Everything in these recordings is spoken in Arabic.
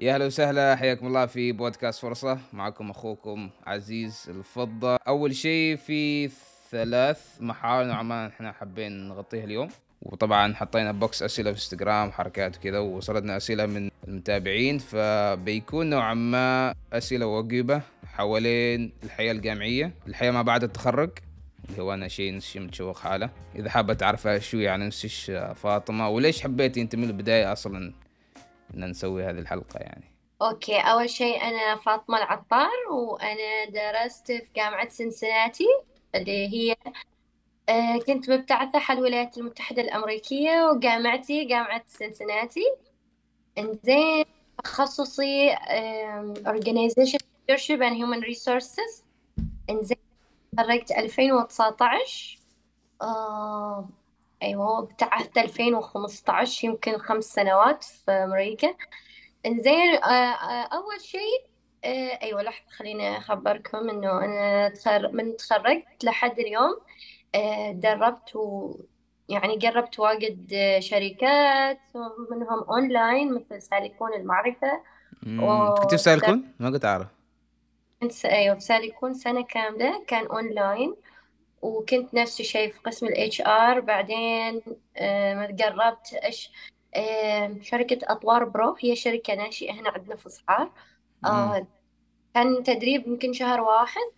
يا أهلا وسهلا حياكم الله في بودكاست فرصة. معكم أخوكم عزيز الفضة. أول شيء في ثلاث محاور نوعا ما إحنا حابين نغطيها اليوم. وطبعا حطينا بوكس أسئلة في انستغرام حركات وكذا وصلتنا أسئلة من المتابعين. فبيكون نوعا ما أسئلة واجوبه حوالين الحياة الجامعية الحياة ما بعد التخرج اللي هو أنا شيء نفسي متشوق حالة. إذا حابة تعرف شوي عن نفسك فاطمة وليش حبيتي أنت من البداية أصلا؟ إن نسوي هذه الحلقة يعني. أوكي أول شيء أنا فاطمة العطار وأنا درست في جامعة سنسناتي اللي هي آه، كنت مبتعثة حول الولايات المتحدة الأمريكية وجامعتي جامعة سنسناتي. إنزين تخصصي Organization Leadership and Human Resources. إنزين تخرجت 2019 آه أيوة ابتعثت 2015 يمكن خمس سنوات في أمريكا. إنزين آه آه أول شيء آه أيوة لحظة خليني أخبركم إنه أنا تخر... من تخرجت لحد اليوم دربت و يعني جربت واجد شركات منهم أونلاين مثل سالكون المعرفة. مم، كنت في سالكون؟ ما كنت أعرف. كنت أيوة في سالكون سنة كاملة كان أونلاين. وكنت نفس الشيء في قسم ال HR بعدين آه، إيش آه، شركة أطوار برو هي شركة ناشئة هنا عندنا في صحار آه، كان تدريب يمكن شهر واحد.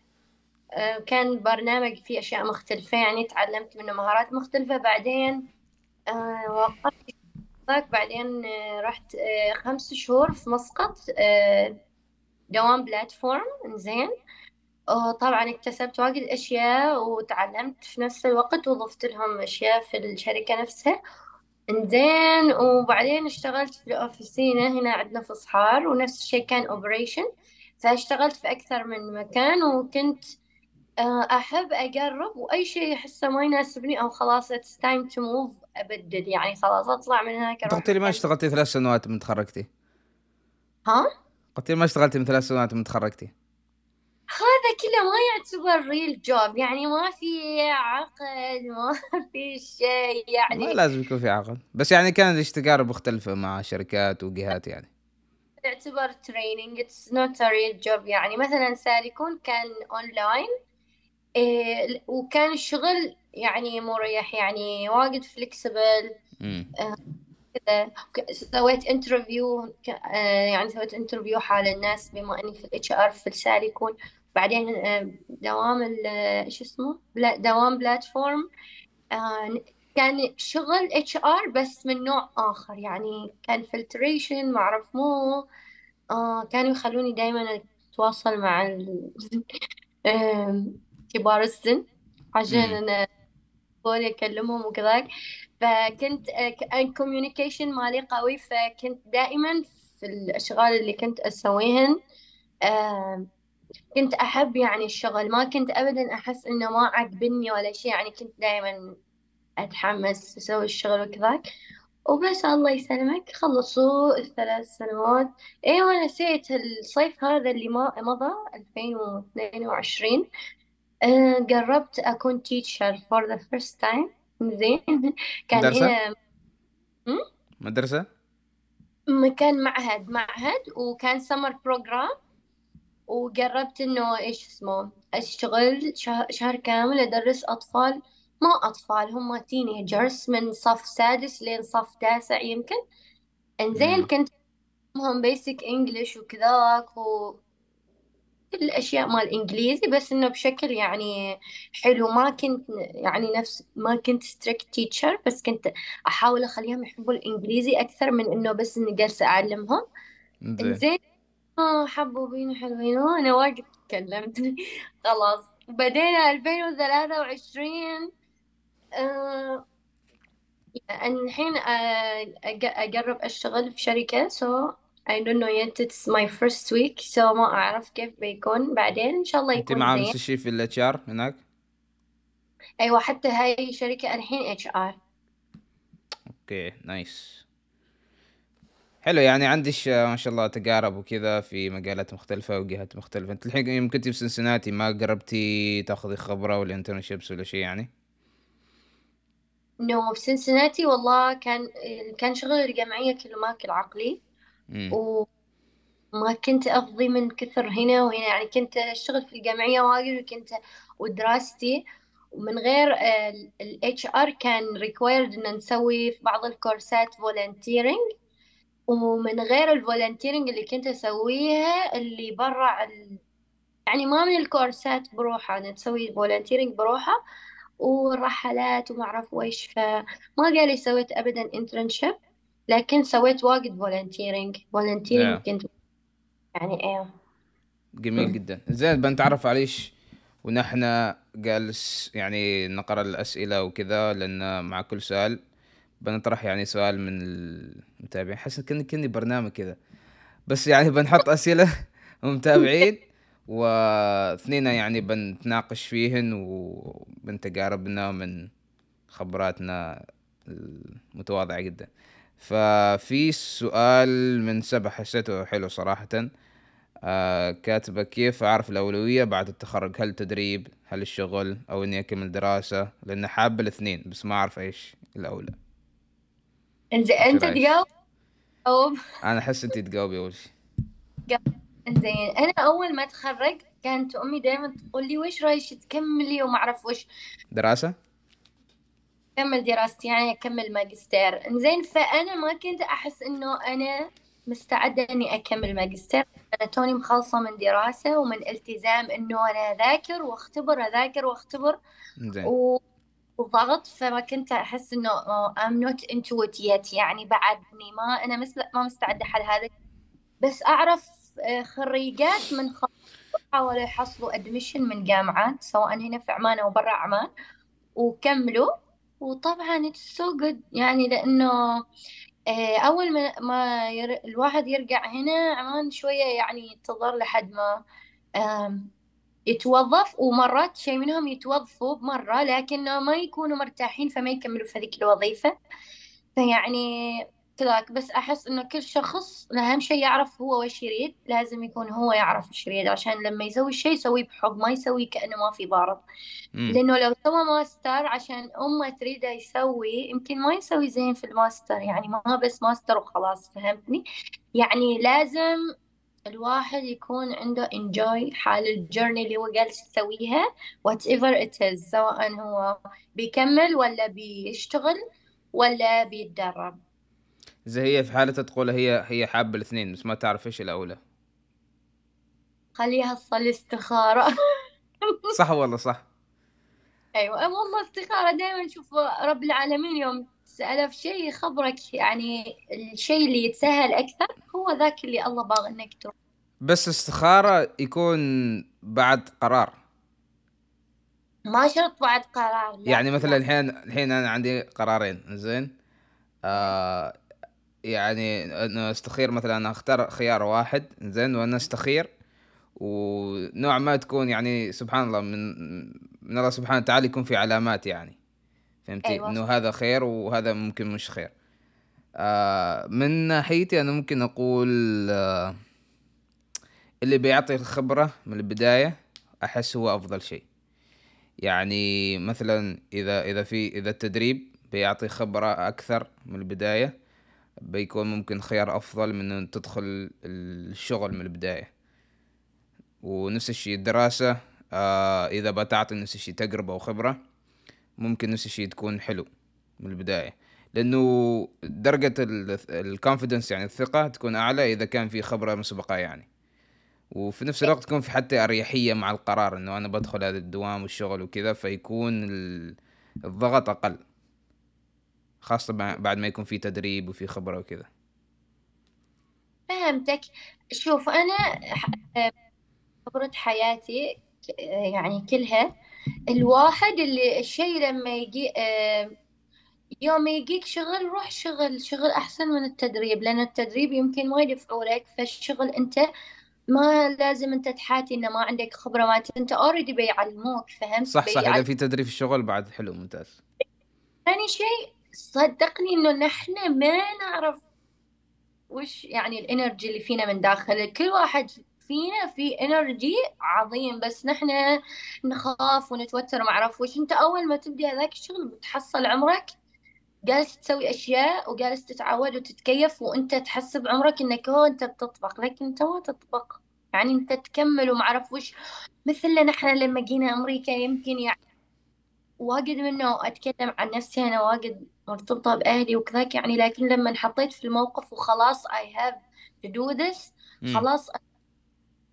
آه، كان برنامج فيه أشياء مختلفة يعني تعلمت منه مهارات مختلفة. بعدين وقفت بعدين رحت خمس شهور في مسقط دوام platform زين طبعا اكتسبت واجد أشياء وتعلمت في نفس الوقت وضفت لهم أشياء في الشركة نفسها. إنزين وبعدين اشتغلت في الأوفيسينا هنا عندنا في صحار ونفس الشيء كان operation فاشتغلت في أكثر من مكان وكنت آه، أحب أجرب وأي شيء أحسه ما يناسبني أو خلاص it's time to move أبدل يعني خلاص أطلع من هناك قلت لي ما اشتغلتي ثلاث سنوات من تخرجتي. ها؟ قلت لي ما اشتغلتي من ثلاث سنوات من تخرجتي. هذا كله ما يعتبر real job يعني ما في عقد ما في شيء ما يعني لازم يكون في عقد بس يعني كانت التجارب مختلفة مع شركات وجهات يعني. يعتبر training it's not a real job يعني مثلا سالكون كان اونلاين إيه وكان الشغل يعني مريح يعني واجد flexible امم كذا سويت interview يعني سويت interview حال الناس بما إني في ال HR في السالكون بعدين آه، دوام ال آه، شو اسمه؟ بلا دوام platform آه، كان شغل HR بس من نوع آخر يعني كان filtration ما أعرف مو كانوا يخلوني دائما أتواصل مع كبار السن عشان أنا أقول اكلمهم وكذاك. فكنت الكوميونيكيشن مالي قوي فكنت دائما في الأشغال اللي كنت أسويهن كنت أحب يعني الشغل ما كنت ابدا أحس إنه ما عجبني ولا شيء يعني كنت دائما أتحمس أسوي الشغل وكذاك. وبس الله يسلمك خلصوا الثلاث سنوات. أيوه نسيت الصيف هذا اللي ما مضى 2022 آه، قربت أكون teacher for the first time. زين. كان مدرسة؟ هنا? مدرسة؟ مكان معهد معهد وكان summer program. وقربت إنه إيش اسمه أشتغل شه- شهر كامل أدرس أطفال ما أطفال هم teenagers من صف سادس لين صف تاسع يمكن. إنزين امم كنت هم basic English وكذاك و كل الأشياء مال إنجليزي بس إنه بشكل يعني حلو. ما كنت يعني نفس ما كنت strict teacher بس كنت أحاول أخليهم يحبوا الإنجليزي أكثر من إنه بس إني جالسة أعلمهم. زين. آه حبوا بينا حلوين وأنا واجد تكلمت خلاص بدينا 2023 آه الحين آه أج- أجرب أشتغل في شركة. So I don't know yet. It's my first week. So ما أعرف كيف بيكون. بعدين إن شاء الله يكون مع زين. نفس الشيء في ال HR هناك؟ أيوة حتى هاي شركة الحين HR okay nice. حلو يعني عندك آه، ما شاء الله تجارب وكذا في مجالات مختلفة وجهات مختلفة. أنت الحين يوم كنتي في سنسناتي ما قربتي تاخذي خبرة ولا internships ولا شيء يعني؟ no في سنسناتي والله كان كان شغل الجمعية كله ماكل عقلي. امم و ما كنت أفضي من كثر هنا وهنا. يعني كنت أشتغل في الجمعية واجد وكنت ودراستي. ومن غير ال HR كان required إن نسوي في بعض الكورسات volunteering. ومن غير ال volunteering اللي كنت أسويها اللي برا ال... يعني ما من الكورسات بروحها أنا تسوي volunteering بروحها ورحلات وما أعرف ويش فما قال لي سويت أبدا internship لكن سويت واجد volunteering volunteering Yeah. كنت يعني إيه. جميل جدا. زين بنتعرف عليش ونحن جالس يعني نقرأ الأسئلة وكذا لأن مع كل سؤال بنطرح يعني سؤال من المتابعين حاسس كني كني برنامج كذا بس يعني بنحط أسئلة متابعين واثنين يعني بنتناقش فيهن وبنتقاربنا من خبراتنا المتواضعة جدا. ففي سؤال من سبع حسيته حلو صراحة. آه كاتبة كيف أعرف الأولوية بعد التخرج؟ هل تدريب؟ هل الشغل؟ أو إني أكمل دراسة؟ لأن حاب الاثنين بس ما أعرف إيش الأولى. إنزين أنت؟ تجاوب. أو أنا أحس أنت تجاوبي أول شيء إنزين أنا أول ما تخرجت كانت أمي دائما تقول لي وش رأيك تكملي وما أعرف وش؟ دراسة؟ اكمل دراستي يعني أكمل ماجستير. إنزين فأنا ما كنت أحس إنه أنا مستعدة إني أكمل ماجستير. أنا توني مخلصة من دراسة ومن التزام إنه أنا أذاكر وأختبر أذاكر وأختبر. زين و... وضغط فما كنت أحس إنه not into it yet يعني بعدني ما أنا مس... ما مستعدة حل هذا بس أعرف آه، خريجات من حاولوا يحصلوا ادميشن من جامعات سواء هنا في عمان أو برا عمان وكملوا وطبعا it's so good يعني لأنه آه، أول ما ما. الواحد يرجع هنا عمان شوية يعني تظل لحد ما يتوظف ومرات شيء منهم يتوظفوا بمرة لكنه ما يكونوا مرتاحين فما يكملوا في هذيك الوظيفة. فيعني كذاك بس أحس إنه كل شخص أهم شيء يعرف هو وش يريد لازم يكون هو يعرف وش يريد عشان لما يسوي شيء يسويه بحب ما يسويه كأنه ما في ضارب مم. لأنه لو سوى ماستر عشان أمه تريده يسوي يمكن ما يسوي زين في الماستر يعني ما بس ماستر وخلاص فهمتني؟ يعني لازم الواحد يكون عنده enjoy حال ال journey اللي هو جالس يسويها whatever it is سواء هو بيكمل ولا بيشتغل ولا بيتدرب. زي هي في حالتها تقول هي هي حابة الاثنين بس ما تعرف إيش الأولى. خليها تصلي استخارة. صح والله صح. أيوة والله استخارة دائما شوف رب العالمين يوم في شيء يخبرك يعني الشيء اللي يتسهل أكثر هو ذاك اللي الله باغي إنك تروح. بس استخارة يكون بعد قرار. ما شرط بعد قرار لا. يعني مثلا لا الحين الحين أنا عندي قرارين زين؟ آه يعني إنه أستخير مثلا أختار خيار واحد زين؟ وأنا أستخير. ونوع ما تكون يعني سبحان الله من من الله سبحانه وتعالى يكون في علامات يعني. فهمتي؟ أيوة إنه هذا خير وهذا ممكن مش خير. آه من ناحيتي أنا ممكن أقول آه اللي بيعطي الخبرة من البداية أحس هو أفضل شيء. يعني مثلا إذا إذا في إذا التدريب بيعطي خبرة أكثر من البداية بيكون ممكن خيار أفضل من ان تدخل الشغل من البداية. ونفس الشيء الدراسة آه إذا بتعطي نفس الشيء تجربة وخبرة ممكن نفس الشيء تكون حلو من البداية. لأنه درجة الكونفدنس يعني الثقة تكون أعلى إذا كان في خبرة مسبقة يعني. وفي نفس الوقت تكون في حتى أريحية مع القرار إنه أنا بدخل هذا الدوام والشغل وكذا فيكون ال- الضغط أقل. خاصة بع- بعد ما يكون في تدريب وفي خبرة وكذا. فهمتك. شوف أنا ح- خبرة حياتي يعني كلها الواحد اللي الشيء لما يجي يوم يجيك شغل روح شغل شغل أحسن من التدريب لأن التدريب يمكن ما يدفعوا لك فالشغل أنت ما لازم أنت تحاتي إن ما عندك خبرة ما أنت already بيعلموك فهمت؟ صح صح إذا بيعلموك في تدريب في الشغل بعد حلو ممتاز. ثاني شيء صدقني إنه نحن ما نعرف وش يعني ال energy اللي فينا من داخل كل واحد فينا في انرجي عظيم بس نحن نخاف ونتوتر ما أعرف وش. أنت أول ما تبدي هذاك الشغل بتحصل عمرك جالس تسوي أشياء وجالس تتعود وتتكيف وأنت تحس بعمرك إنك هو أنت بتطبخ لكن أنت ما تطبخ. يعني أنت تكمل وما أعرف وش. مثلنا نحن لما جينا أمريكا يمكن يعني واجد منه أتكلم عن نفسي أنا واجد مرتبطة بأهلي وكذاك يعني لكن لما انحطيت في الموقف وخلاص I have to do this مم. خلاص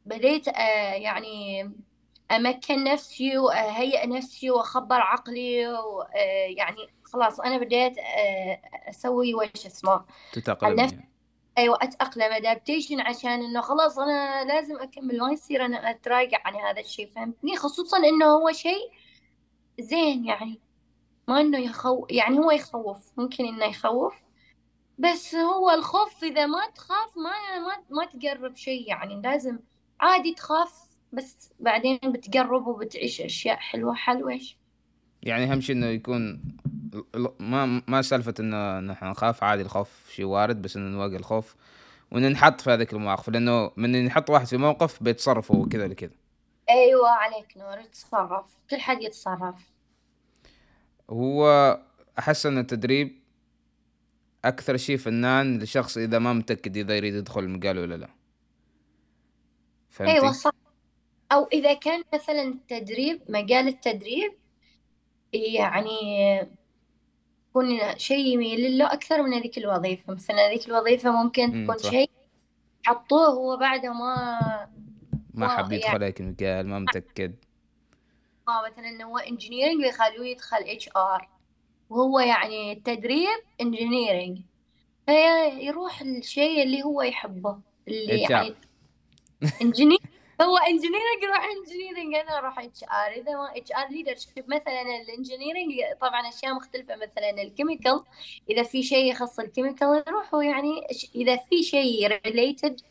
بديت آه، يعني أمكن نفسي وأهيئ نفسي وأخبر عقلي ويعني خلاص أنا بديت آه، أسوي وش اسمه تتأقلم يعني. أيوة أتأقلم أدابتيشن عشان إنه خلاص أنا لازم أكمل ما يصير أنا أتراجع عن هذا الشيء فهمتني خصوصا إنه هو شيء زين يعني ما إنه يخوف يعني هو يخوف ممكن إنه يخوف بس هو الخوف إذا ما تخاف ما ما ما تقرب شيء يعني لازم عادي تخاف بس بعدين بتقرب وبتعيش أشياء حلوة حلوة. يعني أهم شيء إنه يكون ما ما سالفة إنه نحن نخاف عادي الخوف شيء وارد بس إنه نواجه الخوف وان نحط في هذيك المواقف لأنه من يحط واحد في موقف بيتصرف هو كذا لكذا. أيوة عليك نور تتصرف كل حد يتصرف. هو أحس إن التدريب أكثر شيء فنان لشخص إذا ما متأكد إذا يريد يدخل المجال ولا لا. فهمتي؟ أيوة صح. أو إذا كان مثلا التدريب مجال التدريب يعني يكون شيء يميل له أكثر من هذيك الوظيفة. مثلا هذيك الوظيفة ممكن تكون صح. شيء حطوه هو بعده ما ما حب يعني يدخل هيك المجال ما متأكد. ما مثلا هو engineering بيخلوه يدخل HR وهو يعني التدريب engineering فيروح الشيء اللي هو يحبه اللي يعني engineer هو engineering يروح engineering أنا أروح HR إذا ما HR leadership مثلا ال engineering طبعا أشياء مختلفة مثلا ال chemical إذا في شيء يخص ال chemical يروح يعني إذا في شيء related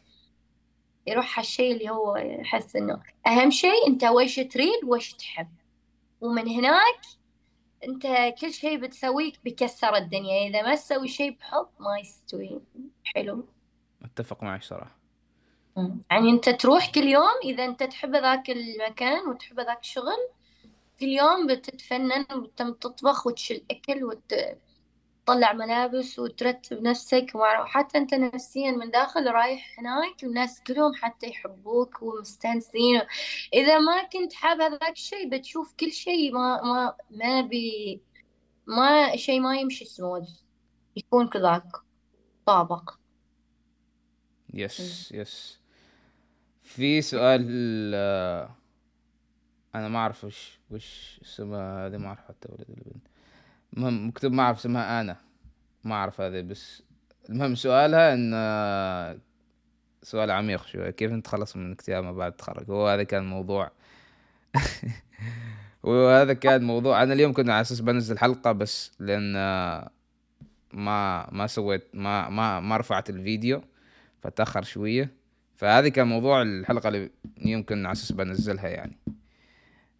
يروح هالشيء اللي هو يحس إنه أهم شيء أنت وش تريد وش تحب. ومن هناك أنت كل شيء بتسويه بيكسر الدنيا. إذا ما تسوي شيء بحب ما يستوي. حلو. أتفق معك صراحة. يعني انت تروح كل يوم إذا انت تحب ذاك المكان وتحب ذاك الشغل كل يوم بتتفنن وتم تطبخ وتشيل أكل وتطلع ملابس وترتب نفسك. وحتى أنت نفسيا من داخل رايح هناك الناس كلهم حتى يحبوك ومستانسين. إذا ما كنت حاب هذاك الشيء بتشوف كل شيء ما ما ما بي ما شيء ما يمشي سموث يكون كذاك طابق. yes yes في سؤال آه، أنا ما أعرف وش وش اسمها هذه ما أعرف حتى ولد ولا بنت المهم مكتوب ما أعرف اسمها أنا ما أعرف هذه بس المهم سؤالها إن آه، سؤال عميق شوية. كيف نتخلص من الاكتئاب ما بعد التخرج؟ هو هذا كان موضوع. وهذا كان موضوع. أنا اليوم كنت على أساس بنزل حلقة بس لأن آه، ما ما سويت ما ما ما رفعت الفيديو فتأخر شوية. فهذه كان موضوع الحلقة اللي يمكن على أساس بنزلها يعني.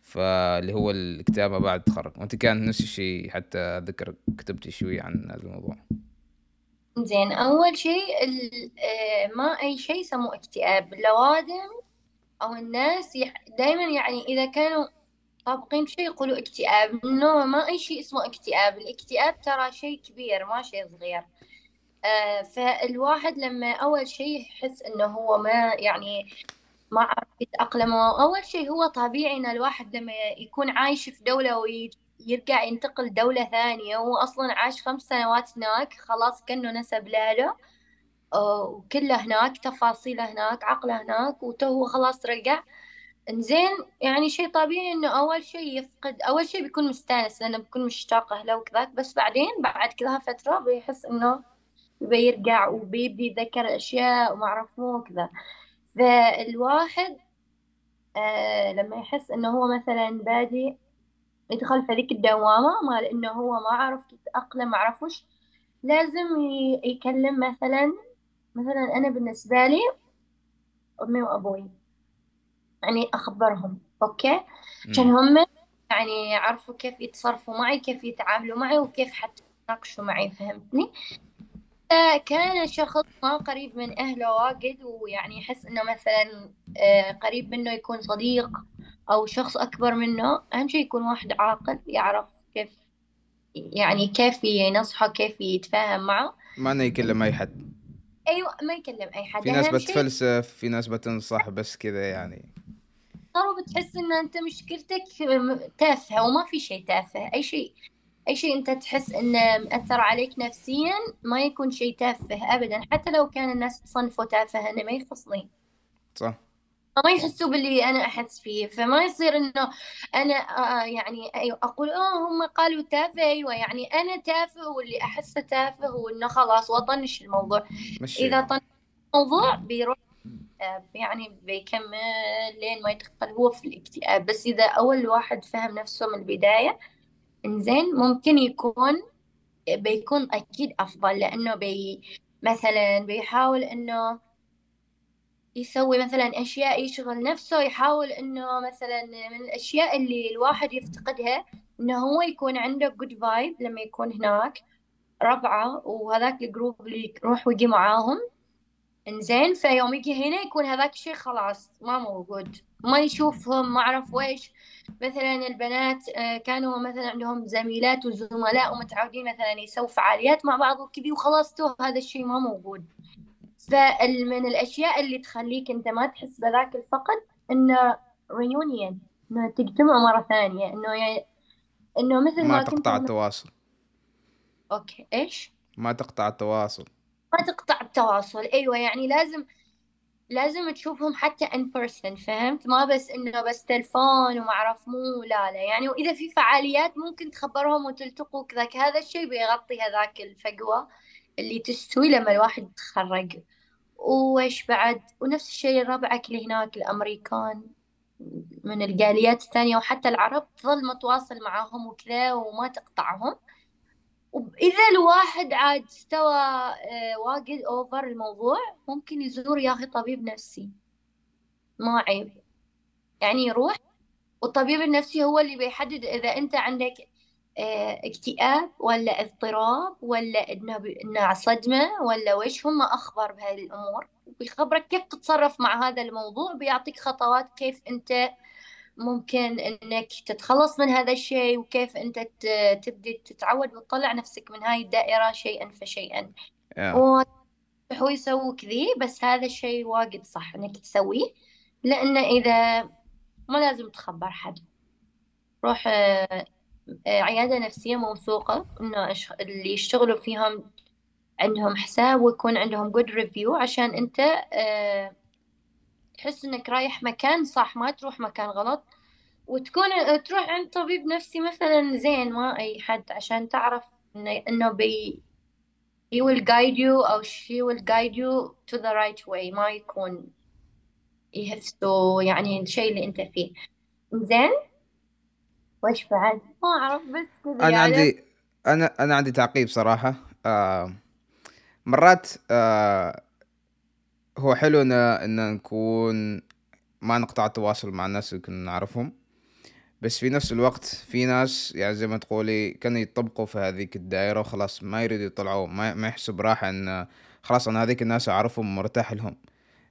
فاللي هو الاكتئاب ما بعد التخرج وانت كان نفس الشيء حتى اذكر كتبتي شوية عن هذا الموضوع. زين أول شيء آه، ما أي شيء يسموه اكتئاب. الأوادم أو الناس دائما يعني إذا كانوا طابقين شيء يقولوا اكتئاب. إنه ما أي شيء اسمه اكتئاب. الاكتئاب ترى شيء كبير ما شيء صغير. فالواحد لما أول شيء يحس إنه هو ما يعني ما عرف يتأقلم أول شيء هو طبيعي إن الواحد لما يكون عايش في دولة ويرجع ينتقل دولة ثانية هو أصلا عاش خمس سنوات هناك خلاص كأنه نسب لاله آه، وكله هناك تفاصيله هناك عقله هناك وتو خلاص رجع. إنزين يعني شيء طبيعي إنه أول شيء يفقد أول شيء بيكون مستانس لأنه بيكون مشتاق له وكذاك بس بعدين بعد كذا فترة بيحس إنه بيرجع وبيبدي يتذكر أشياء وما أعرف مو كذا. فالواحد آه لما يحس إنه هو مثلا بادي يدخل في ذيك الدوامة مال إنه هو ما عرف يتأقلم ما عرف وش لازم يكلم مثلا مثلا أنا بالنسبة لي أمي وأبوي يعني أخبرهم أوكي؟ عشان. هم يعني يعرفوا كيف يتصرفوا معي كيف يتعاملوا معي وكيف حتى يناقشوا معي فهمتني؟ كان شخص ما قريب من أهله واجد ويعني يحس إنه مثلا آه، قريب منه يكون صديق أو شخص أكبر منه. أهم شيء يكون واحد عاقل يعرف كيف يعني كيف ينصحه كيف يتفاهم معه. ما إنه يكلم أي حد. أيوه ما يكلم أي حد. في ناس بتفلسف في ناس بتنصح بس كذا يعني. صاروا بتحس ان أنت مشكلتك تافهة وما في شيء تافه أي شيء. أي شيء أنت تحس إنه مأثر عليك نفسيا ما يكون شيء تافه ابدا حتى لو كان الناس تصنفه تافه إنه ما يخصني. صح. ما يحسوا باللي أنا أحس فيه فما يصير إنه أنا آه يعني أيوة أقول آه هم قالوا تافه أيوه يعني أنا تافه واللي احسه تافه وإنه خلاص واطنش الموضوع. مشي. إذا طنش الموضوع بيروح آه، يعني بيكمل لين ما يدخل هو في الاكتئاب. بس إذا أول واحد فهم نفسه من البداية إنزين ممكن يكون بيكون أكيد أفضل لأنه بي مثلا بيحاول إنه يسوي مثلا أشياء يشغل نفسه يحاول إنه مثلا من الأشياء اللي الواحد يفتقدها إنه هو يكون عنده good vibe لما يكون هناك ربعة وهذاك ال group اللي يروح ويجي معاهم. إنزين فيوم يجي هنا يكون هذاك الشيء خلاص ما موجود ما يشوفهم ما أعرف ويش مثلا البنات آه، كانوا مثلا عندهم زميلات وزملاء ومتعودين مثلا يسووا فعاليات مع بعض وكذي وخلاص تو هذا الشيء ما موجود. فمن الأشياء اللي تخليك أنت ما تحس بذاك الفقد إنه ريونيون إنه تجتمعوا مرة ثانية إنه يعني إنه مثل ما ما تقطع كنتوا التواصل. أوكي إيش؟ ما تقطع التواصل. ما تقطع التواصل أيوة يعني لازم لازم تشوفهم حتى in person فهمت؟ ما بس إنه بس تلفون وما أعرف مو لا لا يعني وإذا في فعاليات ممكن تخبرهم وتلتقوا كذاك. هذا الشيء بيغطي هذاك الفجوة اللي تستوي لما الواحد يتخرج. وإيش بعد؟ ونفس الشيء ربعك اللي هناك الأمريكان من الجاليات الثانية وحتى العرب تظل متواصل معاهم وكذا وما تقطعهم. وإذا الواحد عاد استوى آه، واجد أوفر الموضوع ممكن يزور يا أخي طبيب نفسي. ما عيب. يعني يروح والطبيب النفسي هو اللي بيحدد إذا أنت عندك آه، اكتئاب ولا اضطراب ولا إنه صدمة ولا ويش هم اخبر بهذه الأمور. بيخبرك كيف تتصرف مع هذا الموضوع بيعطيك خطوات كيف أنت ممكن إنك تتخلص من هذا الشيء وكيف أنت تبدي تتعود وتطلع نفسك من هاي الدائرة شيئا فشيئا yeah. هو يسوي كذي بس هذا الشيء واجد صح إنك تسويه لأنه إذا ما لازم تخبر حد روح آه، آه، عيادة نفسية موثوقة إنه اللي يشتغلوا فيهم عندهم حساب ويكون عندهم good review عشان آه، تحس إنك رايح مكان صح ما تروح مكان غلط. وتكون تروح عند طبيب نفسي مثلا زين ما أي حد عشان تعرف إنه بي he will guide you أو she will guide you to the right way ما يكون يهفسوا يعني الشيء اللي أنت فيه. زين؟ وش بعد؟ ما أعرف بس كذا أنا يعني. عندي أنا أنا عندي تعقيب صراحة. آه مرات آه هو حلو ان إن نكون ما نقطع التواصل مع الناس اللي كنا نعرفهم. بس في نفس الوقت في ناس يعني زي ما تقولي كانوا يطبقوا في هذيك الدائرة وخلاص ما يريدوا يطلعوا ما, ما يحسوا براحة إن خلاص أنا هذيك الناس أعرفهم مرتاح لهم.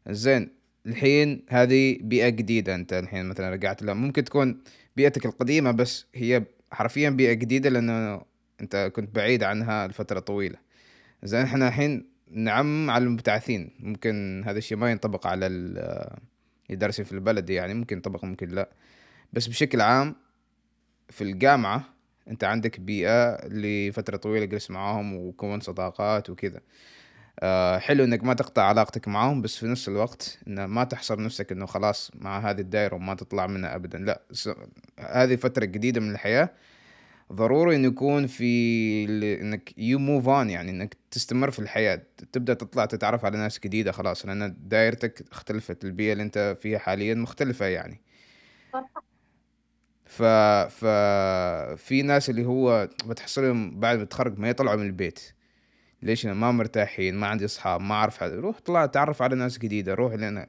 زين الحين هذه بيئة جديدة أنت الحين مثلا رجعت لها. ممكن تكون بيئتك القديمة بس هي حرفيا بيئة جديدة لأنه أنت كنت بعيد عنها لفترة طويلة. زين إحنا الحين نعم على المبتعثين. ممكن هذا الشيء ما ينطبق على الدرسي في البلد يعني ممكن ينطبق ممكن لا. بس بشكل عام في الجامعة أنت عندك بيئة لفترة طويلة جلس معاهم وكون صداقات وكذا. آه، حلو إنك ما تقطع علاقتك معاهم بس في نفس الوقت إنه ما تحصر نفسك إنه خلاص مع هذه الدائرة وما تطلع منها ابدا. لا هذه فترة جديدة من الحياة ضروري إنه يكون في إنك you move on يعني إنك تستمر في الحياة تبدأ تطلع تتعرف على ناس جديدة خلاص لأن دائرتك اختلفت البيئة اللي أنت فيها حاليا مختلفة يعني. ف ف في ناس اللي هو بتحصلهم بعد ما تتخرج ما يطلعوا من البيت. ليش؟ أنا ما مرتاحين ما عندي أصحاب ما أعرف حد. روح طلع تعرف على ناس جديدة روح لأن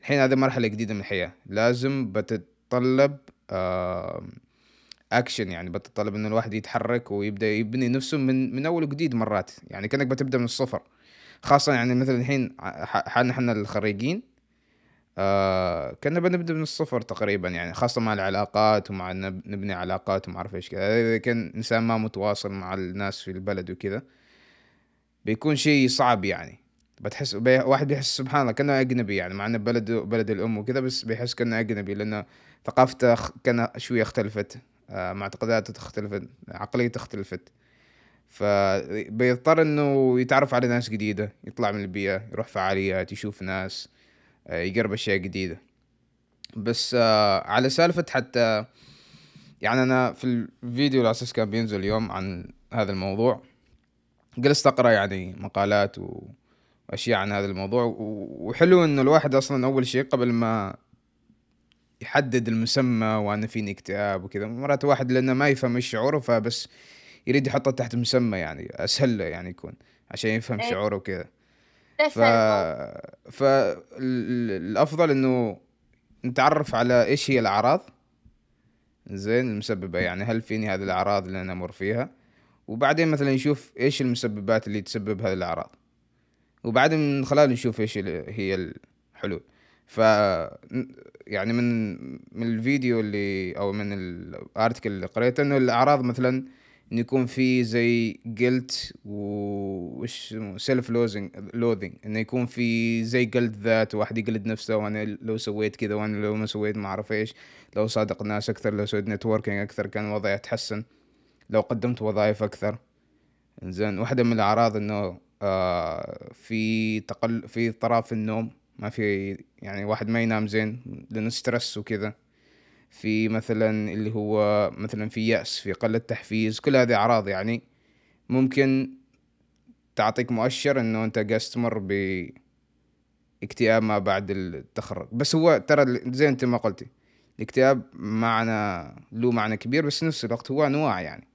الحين هذه مرحلة جديدة من الحياة. لازم بتتطلب اكشن يعني بتتطلب ان الواحد يتحرك ويبدأ يبني نفسه من من أول وجديد مرات. يعني كأنك بتبدأ من الصفر. خاصة يعني مثلا الحين حالنا إحنا الخريجين آه كنا بنبدأ من الصفر تقريبا يعني خاصة مع العلاقات ومع نب- نبني علاقات وما أعرف إيش كذا. إذا كان إنسان ما متواصل مع الناس في البلد وكذا بيكون شيء صعب يعني. بتحس بي... واحد بيحس سبحان الله كأنه أجنبي يعني مع إنه بلد بلد الأم وكذا بس بيحس كأنه أجنبي لأنه ثقافته كان شوية اختلفت. معتقداته اختلفت عقليته اختلفت فبيضطر إنه يتعرف على ناس جديدة يطلع من البيئة يروح فعاليات يشوف ناس آه يجرب أشياء جديدة بس آه على سالفة حتى يعني أنا في الفيديو على أساس كان بينزل اليوم عن هذا الموضوع جلست أقرأ يعني مقالات. وأشياء عن هذا الموضوع وحلو إنه الواحد أصلا أول شيء قبل ما يحدد المسمى وأنا فيني اكتئاب وكذا. مرات واحد لأنه ما يفهم إيش شعوره فبس يريد يحطه تحت مسمى يعني أسهل له يعني يكون عشان يفهم إيه. شعوره وكذا. ف. فالافضل إنه نتعرف على إيش هي الأعراض. زين المسببة يعني هل فيني هذه الأعراض اللي أنا أمر فيها؟ وبعدين مثلا نشوف إيش المسببات اللي تسبب هذه الأعراض. وبعدين من خلال نشوف إيش هي الحلول. ف يعني من من الفيديو اللي أو من ال article اللي قريته إنه الأعراض مثلا انه يكون في زي guilt وش self loathing loathing انه يكون في زي جلد ذات واحد يقلد نفسه وأنا لو سويت كذا وأنا لو ما سويت ما أعرف إيش. لو صادق الناس أكثر لو سويت networking أكثر كان وضعي يتحسن لو قدمت وظائف أكثر. زين واحدة من الأعراض إنه آه في تقل في اضطراب في النوم. ما في يعني واحد ما ينام زين لأنه stress وكذا. في مثلا اللي هو مثلا في يأس في قلة تحفيز كل هذه أعراض يعني ممكن تعطيك مؤشر إنه أنت قاعد تمر باكتئاب ما بعد التخرج. بس هو ترى زي أنت ما قلتي. الاكتئاب معنى له معنى كبير بس نفس الوقت هو أنواع يعني.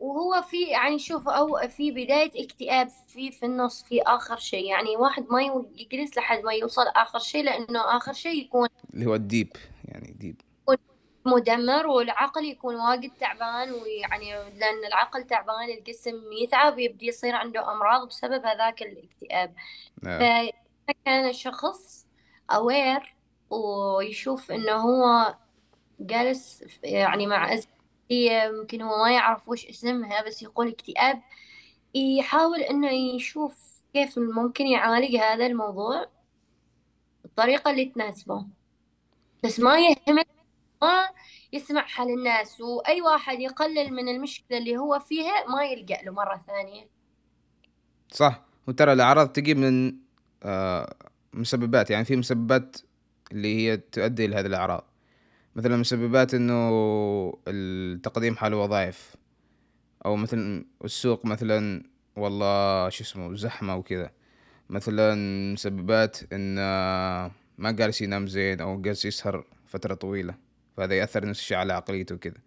وهو في يعني شوف أو في بداية اكتئاب في في النص في آخر شيء. يعني واحد ما يجلس لحد ما يوصل آخر شيء لأنه آخر شيء يكون اللي هو الديب يعني ديب مدمر والعقل يكون واجد تعبان ويعني لأن العقل تعبان الجسم يتعب يبدي يصير عنده أمراض بسبب هذاك الاكتئاب. آه. فكان الشخص أوير ويشوف إنه هو جالس يعني مع أزمة نفسية ممكن هو ما يعرف وش اسمها بس يقول اكتئاب. يحاول إنه يشوف كيف ممكن يعالج هذا الموضوع بالطريقة اللي تناسبه. بس ما يهمل ما يسمع حال الناس وأي واحد يقلل من المشكلة اللي هو فيها ما يلجأ له مرة ثانية. صح. وترى الأعراض تجي من آه مسببات. يعني في مسببات اللي هي تؤدي لهذه الأعراض. مثلا مسببات إنه التقديم حال وظائف أو مثلا السوق مثلا والله شو اسمه زحمة وكذا. مثلا مسببات آه، ما جالس ينام زين أو جالس يسهر فترة طويلة. فهذا يأثر نفس الشيء على عقليته وكذا.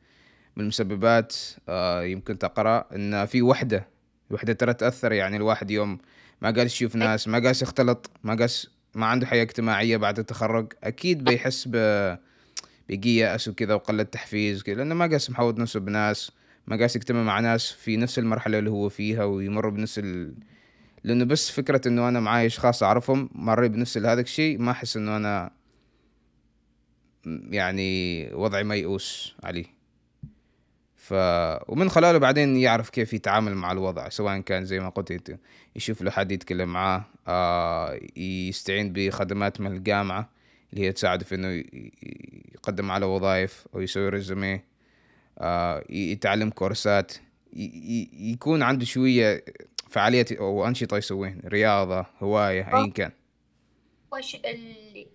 من المسببات آه يمكن تقرأ إن في وحدة. وحدة ترى تأثر يعني الواحد يوم ما جالس يشوف ناس ما جالس يختلط ما جالس ما عنده حياة اجتماعية بعد التخرج أكيد بيحس ب بيجي يأس وكذا وقلة تحفيز كذا لأنه ما جالس محوط نفسه بناس ما جالس يجتمع مع ناس في نفس المرحلة اللي هو فيها ويمر بنفس ال... لأنه بس فكرة إنه أنا معاي أشخاص أعرفهم مروا بنفس هذا الشيء ما أحس إنه أنا يعني وضعي ميؤوس عليه. ف ومن خلاله بعدين يعرف كيف يتعامل مع الوضع سواء كان زي ما قلت أنت يشوف له حد يتكلم معاه آه يستعين بخدمات من الجامعة. اللي هي تساعده في إنه يقدم على وظائف أو يسوي ريزومي آه يتعلم كورسات يكون عنده شوية فعالية أو أنشطة يسويها رياضة هواية ايا كان. وش اللي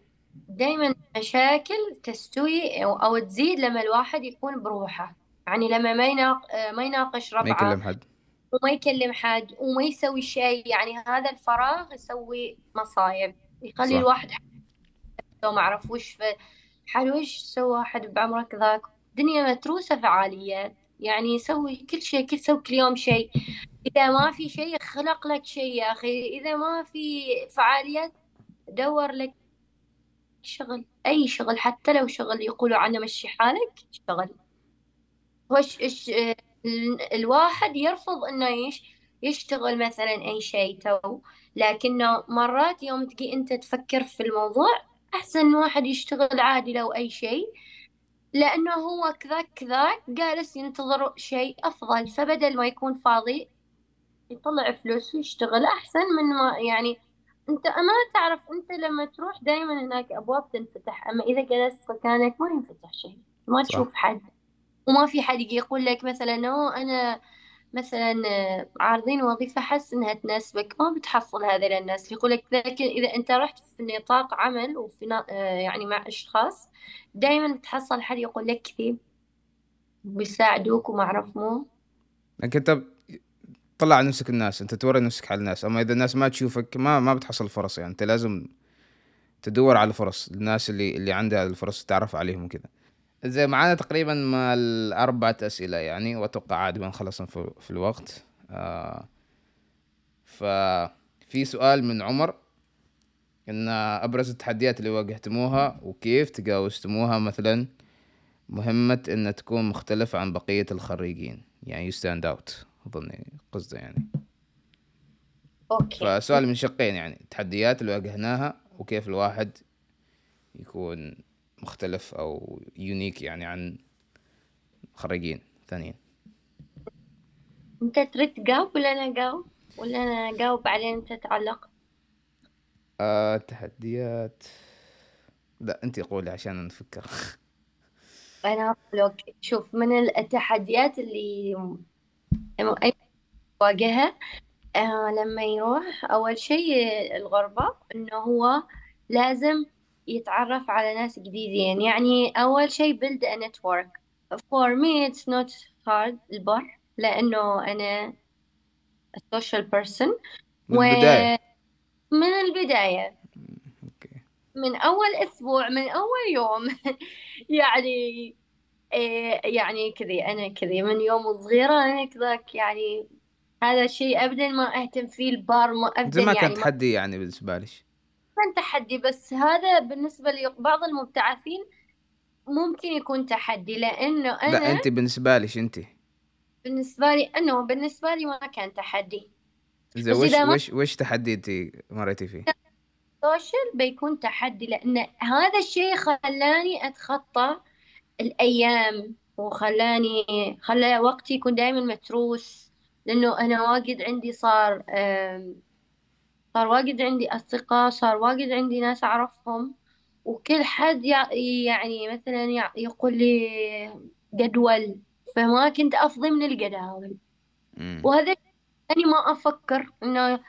دايما مشاكل تستوي أو تزيد لما الواحد يكون بروحه. يعني لما ما يناق ما يناقش ما ربعه يكلم حد. وما يكلم حد وما يسوي شيء يعني هذا الفراغ يسوي مصايب يخلي صح. الواحد لو ما أعرف وش ف- حال وش سوى واحد بعمرك ذاك. الدنيا متروسة فعاليات يعني يسوي كل شيء كل سوي كل يوم شيء. إذا ما في شيء خلق لك شيء يا أخي. إذا ما في فعاليات دور لك شغل. أي شغل. حتى لو شغل يقولوا عنه مشي حالك اشتغل وش إيش ال- الواحد يرفض إنه يش يشتغل مثلا أي شيء تو. لكنه مرات يوم تجي أنت تفكر في الموضوع أحسن واحد يشتغل عادي لو أي شيء. لأنه هو كذاك كذاك جالس ينتظر شيء أفضل. فبدل ما يكون فاضي يطلع فلوس ويشتغل. أحسن من ما يعني أنت ما تعرف أنت لما تروح دائما هناك أبواب تنفتح. أما إذا جلست مكانك ما ينفتح شيء. ما صح. تشوف حد. وما في حد يقول لك مثلا أوه أنا مثلا آه، عارضين وظيفة حس إنها تناسبك ما بتحصل هذا الناس يقول لك لكن إذا أنت رحت في نطاق عمل وفي آه، يعني مع أشخاص دائما بتحصل حد يقول لك كذي بيساعدوك وما أعرف مو. لكن أنت طلع نفسك الناس أنت توري نفسك على الناس. أما إذا الناس ما تشوفك ما ما بتحصل فرص يعني. أنت لازم تدور على فرص الناس اللي اللي عندها الفرص تتعرف عليهم وكذا. زي معانا تقريبا ما الأربعة أسئلة يعني وأتوقع عادي بنخلصهم في, في الوقت. آه ففي سؤال من عمر إن أبرز التحديات اللي واجهتموها وكيف تجاوزتموها مثلا مهمة إن تكون مختلف عن بقية الخريجين؟ يعني you stand out أظن قصده يعني. okay. فسؤال من شقين يعني التحديات اللي واجهناها وكيف الواحد يكون مختلف أو unique يعني عن خريجين ثانيين. أنت تريد تجاوب ولا أنا أجاوب؟ ولا أنا أجاوب بعدين أنت تعلق آه تحديات. لا انت قولي عشان نفكر. أقول أوكي. شوف من التحديات اللي أي واجهها آه لما يروح أول شيء الغربة إنه هو لازم يتعرف على ناس جديدين. يعني أول شيء build a network. For me it's not hard البر لأنه أنا a social person. من البداية. من البداية. أوكي. من أول أسبوع من أول يوم. يعني إيه يعني كذي أنا كذي من يوم صغيرة أنا كذاك يعني هذا الشيء أبدا ما أهتم فيه البار ما أبدا زي ما كان يعني ما تحدي يعني بالنسبة لي كان تحدي بس هذا بالنسبة لبعض المبتعثين ممكن يكون تحدي لأنه لا أنا أنت بالنسبة لي أنت. بالنسبة لي أنه بالنسبة لي ما كان تحدي. زي بس وش وش وش تحدي أنت مريتي فيه؟ سوشيال بيكون تحدي لأن هذا الشيء خلاني أتخطى الأيام وخلاني خلى وقتي يكون دائما متروس لأنه أنا واجد عندي صار صار واجد عندي أصدقاء صار واجد عندي ناس أعرفهم. وكل حد يع- يعني مثلا يقول لي جدول فما كنت أفضي من الجداول. وهذا أني ما أفكر إنه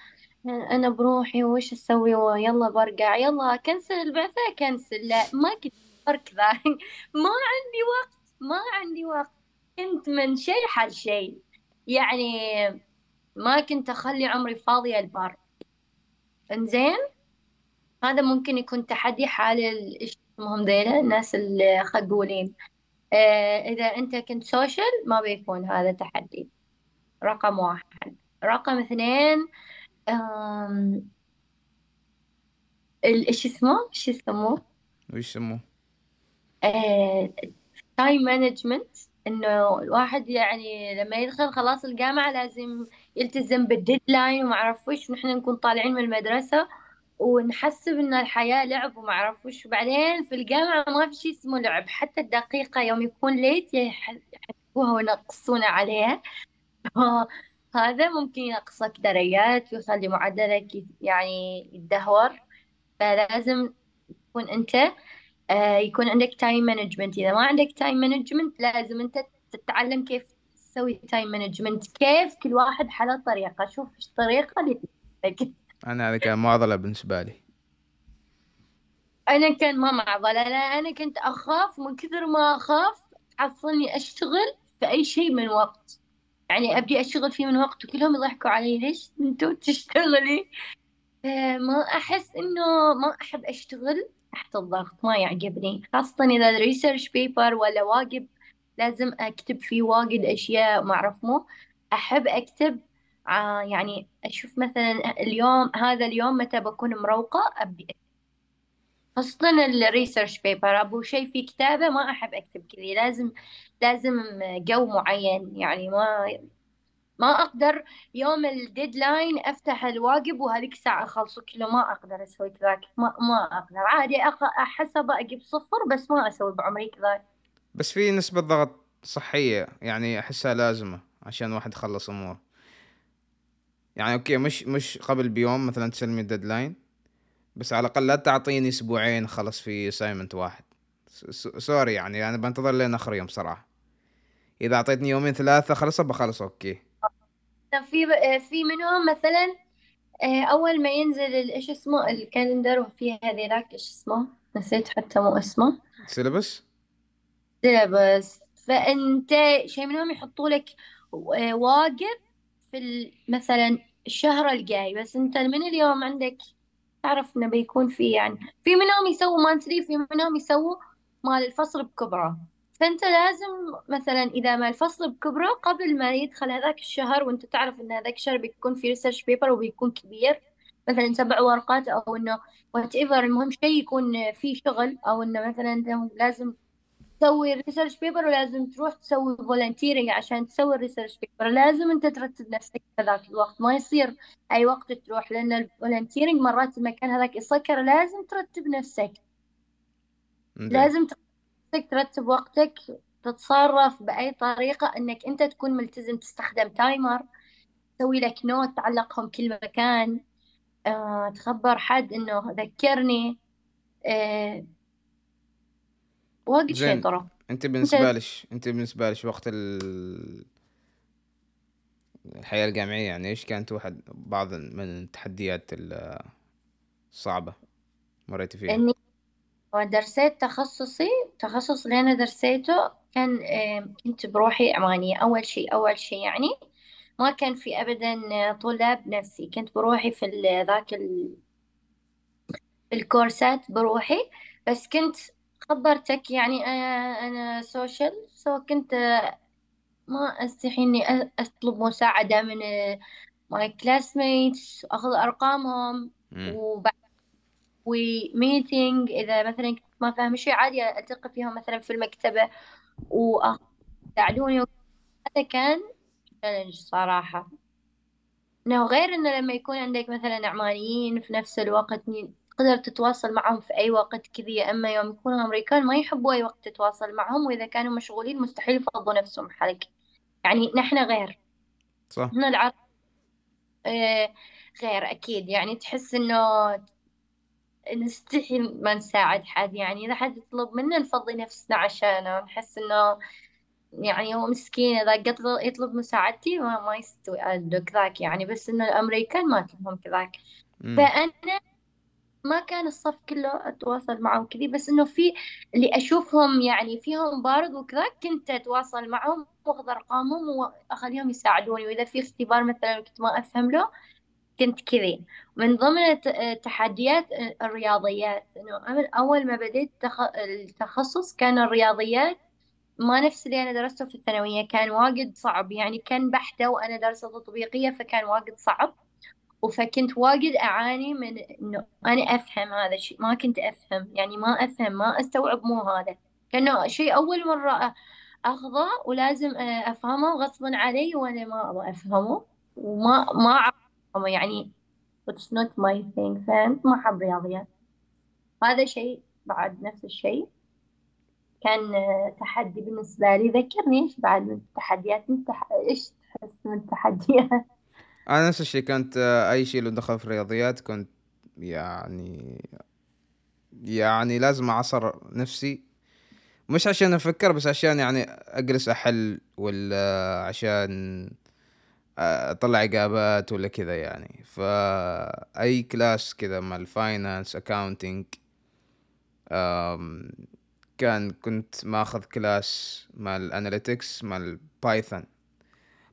أنا بروحي وش أسوي؟ ويلا برجع يلا كنسل البعثة كنسل. لا ما كنت كذا. ما عندي وقت ما عندي وقت. كنت من شيء حل شيء يعني ما كنت أخلي عمري فاضية البر. إنزين. هذا ممكن يكون تحدي حال اسمهم ذيلا الناس الخجولين آه إذا أنت كنت social ما بيكون هذا تحدي. رقم واحد. رقم اثنين إيش اسمه؟ إيش يسموه؟ وش يسموه؟ time management إنه الواحد يعني لما يدخل خلاص الجامعة لازم يلتزم بال deadline وما أعرف وش ونحن نكون طالعين من المدرسة ونحسب إن الحياة لعب وما أعرف وش. وبعدين في الجامعة ما في شيء اسمه لعب حتى الدقيقة يوم يكون late يح- يحسبوها وينقصون عليها. هذا ممكن ينقصك درجات ويخلي معدلك يعني يتدهور. فلازم تكون أنت آه، يكون عندك time management إذا ما عندك time management لازم أنت تتعلم كيف تسوي time management كيف كل واحد حلا طريقة؟ شوف إيش الطريقة اللي تناسبك أنا هذا كان معضلة بالنسبة لي. أنا كان ما معضلة. لا أنا كنت أخاف من كثر ما أخاف تحصلني أشتغل في أي شيء من وقت. يعني أبدي أشتغل فيه من وقت وكلهم يضحكوا علي. ليش أنتوا تشتغلي آه، ما أحس إنه ما أحب أشتغل تحت الضغط. ما يعجبني. خاصة إذا ال research paper ولا واجب لازم أكتب فيه واجد أشياء ما أعرف مو أحب أكتب آه يعني أشوف مثلا اليوم هذا اليوم متى بكون مروقة أبدي خاصة ال research paper أبو شيء في كتابة ما أحب أكتب كذي. لازم لازم جو معين يعني ما ما أقدر يوم ال deadline أفتح الواجب وهذيك الساعة أخلصه كله ما أقدر أسوي كذاك ما ما أقدر. عادي أخ... احسب أجيب صفر بس ما أسوي بعمري كذاك. بس في نسبة ضغط صحية يعني أحسها لازمة عشان واحد يخلص أمور. يعني okay مش مش قبل بيوم مثلا تسلمي ال deadline بس على الأقل لا تعطيني أسبوعين خلص في assignment واحد. sorry يعني أنا بنتظر لين آخر يوم صراحة. إذا أعطيتني يومين ثلاثة خلص بخلص أوكي. في في منهم مثلا آه، أول ما ينزل إيش اسمه ال calendar وفي هذيلاك إيش اسمه؟ نسيت حتى مو اسمه. syllabus syllabus فأنت شيء منهم يحطوا لك واجب في مثلا الشهر الجاي بس أنت من اليوم عندك تعرف إنه بيكون في يعني في منهم يسووا monthly في منهم يسووا مال الفصل بكبره. فأنت لازم مثلا إذا ما الفصل بكبره قبل ما يدخل هذاك الشهر وأنت تعرف إن هذاك الشهر بيكون في research paper وبيكون كبير مثلا سبع ورقات أو إنه whatever المهم شيء يكون فيه شغل أو إنه مثلا لازم تسوي research paper ولازم تروح تسوي volunteering عشان تسوي ال research paper لازم أنت ترتب نفسك في ذاك الوقت ما يصير أي وقت تروح لأن ال volunteering مرات المكان هذاك يسكر لازم ترتب نفسك. زين. لازم ترتب وقتك تتصرف بأي طريقة إنك أنت تكون ملتزم تستخدم timer تسوي لك نوت تعلقهم كل مكان. آه، تخبر حد إنه ذكرني. آه، واجد. شيء طرق أنت بالنسبة لش أنت بالنسبة لش وقت ال... الحياة الجامعية يعني إيش كانت واحد بعض من التحديات ال- الصعبة مريتي فيها؟ إني درسيت تخصصي التخصص اللي أنا درسيته كان آه، كنت بروحي عمانية. أول شيء أول شيء يعني ما كان في ابدا طلاب نفسي. كنت بروحي في ذاك ال- الكورسات بروحي. بس كنت خبرتك يعني أنا أنا social so كنت آه، ما أستحي إني أ- أطلب مساعدة من my classmates أخذ أرقامهم مم. وبعد و meeting إذا مثلا كنت ما فاهم شيء عادي ألتقي فيهم مثلا في المكتبة ويساعدوني هذا كان تشالنج صراحة انه غير إنه لما يكون عندك مثلا عمانيين في نفس الوقت تقدر تتواصل معهم في أي وقت كذي إما يوم يكونوا أمريكان ما يحبوا أي وقت تتواصل معهم وإذا كانوا مشغولين مستحيل يفضوا نفسهم حالك يعني نحن غير. صح. إحنا العرب آه، غير أكيد. يعني تحس إنه نستحي ما نساعد حد. يعني إذا حد يطلب منا نفضي نفسنا عشانه نحس إنه يعني هو مسكين. إذا قطل يطلب مساعدتي ما, ما يستوي كذاك يعني. بس إنه الأمريكان ما تفهم كذاك. مم. ما كان الصف كله أتواصل معهم كذي بس إنه في اللي أشوفهم يعني فيهم بارد وكذا كنت أتواصل معهم وأخذ أرقامهم وأخليهم يساعدوني وإذا في اختبار مثلا كنت ما أفهم له كنت كذي. من ضمن التحديات الرياضيات إنه أنا أول ما بديت تخ- التخصص كان الرياضيات ما نفس اللي أنا درسته في الثانوية كان واجد صعب يعني كان بحتة وأنا دارسة تطبيقية فكان واجد صعب. فكنت واجد أعاني من إنه أنا أفهم هذا الشيء ما كنت أفهم يعني ما أفهم ما أستوعب مو هذا. كأنه شيء أول مرة أخذه ولازم أفهمه غصبا علي وأنا ما أبغى أفهمه وما ما أفهمه يعني it's not my thing فهمت ما أحب رياضيات. هذا شيء بعد نفس الشيء. كان تحدي بالنسبة لي ذكرني إيش بعد من التحديات من. إيش تحس من التحديات؟ أنا نفس الشيء كنت آه، أي شيء له دخل في الرياضيات كنت يعني يعني لازم أعصر نفسي. مش عشان أفكر بس عشان يعني أجلس أحل ولا عشان آه، أطلع إجابات ولا كذا يعني. فأي class كذا مع ال finance accounting كان كنت ماخذ class مع ال analytics مع ال Python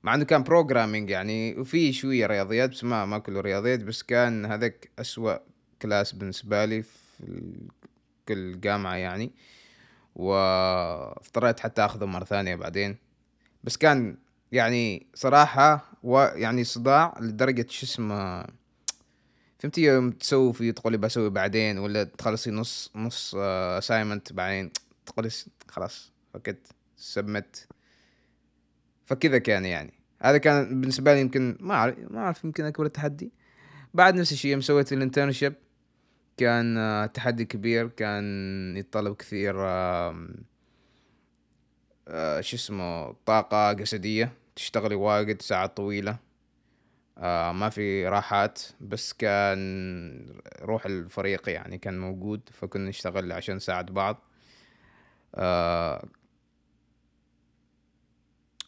مع إنه كان programming يعني وفي شوية رياضيات بس ما ما كله رياضيات بس كان هذاك أسوأ class بالنسبة لي في كل جامعة يعني. واضطريت حتى أخذه مرة ثانية بعدين. بس كان يعني صراحة و يعني صداع لدرجة شو اسمه فهمتي يوم تسوي فيه تقولي بسوي بعدين ولا تخلصي نص نص assignment بعدين تقولي خلاص fuck it submit فكذا كان يعني. هذا كان بالنسبة لي يمكن ما اعرف ما أعرف يمكن أكبر تحدي بعد نفس الشيء يوم سويت ال internship كان آه، تحدي كبير. كان يتطلب كثير آه، شو اسمه طاقة جسدية. تشتغلي واجد ساعات طويلة. آه ما في راحات. بس كان روح الفريق يعني كان موجود فكنا نشتغل عشان نساعد بعض.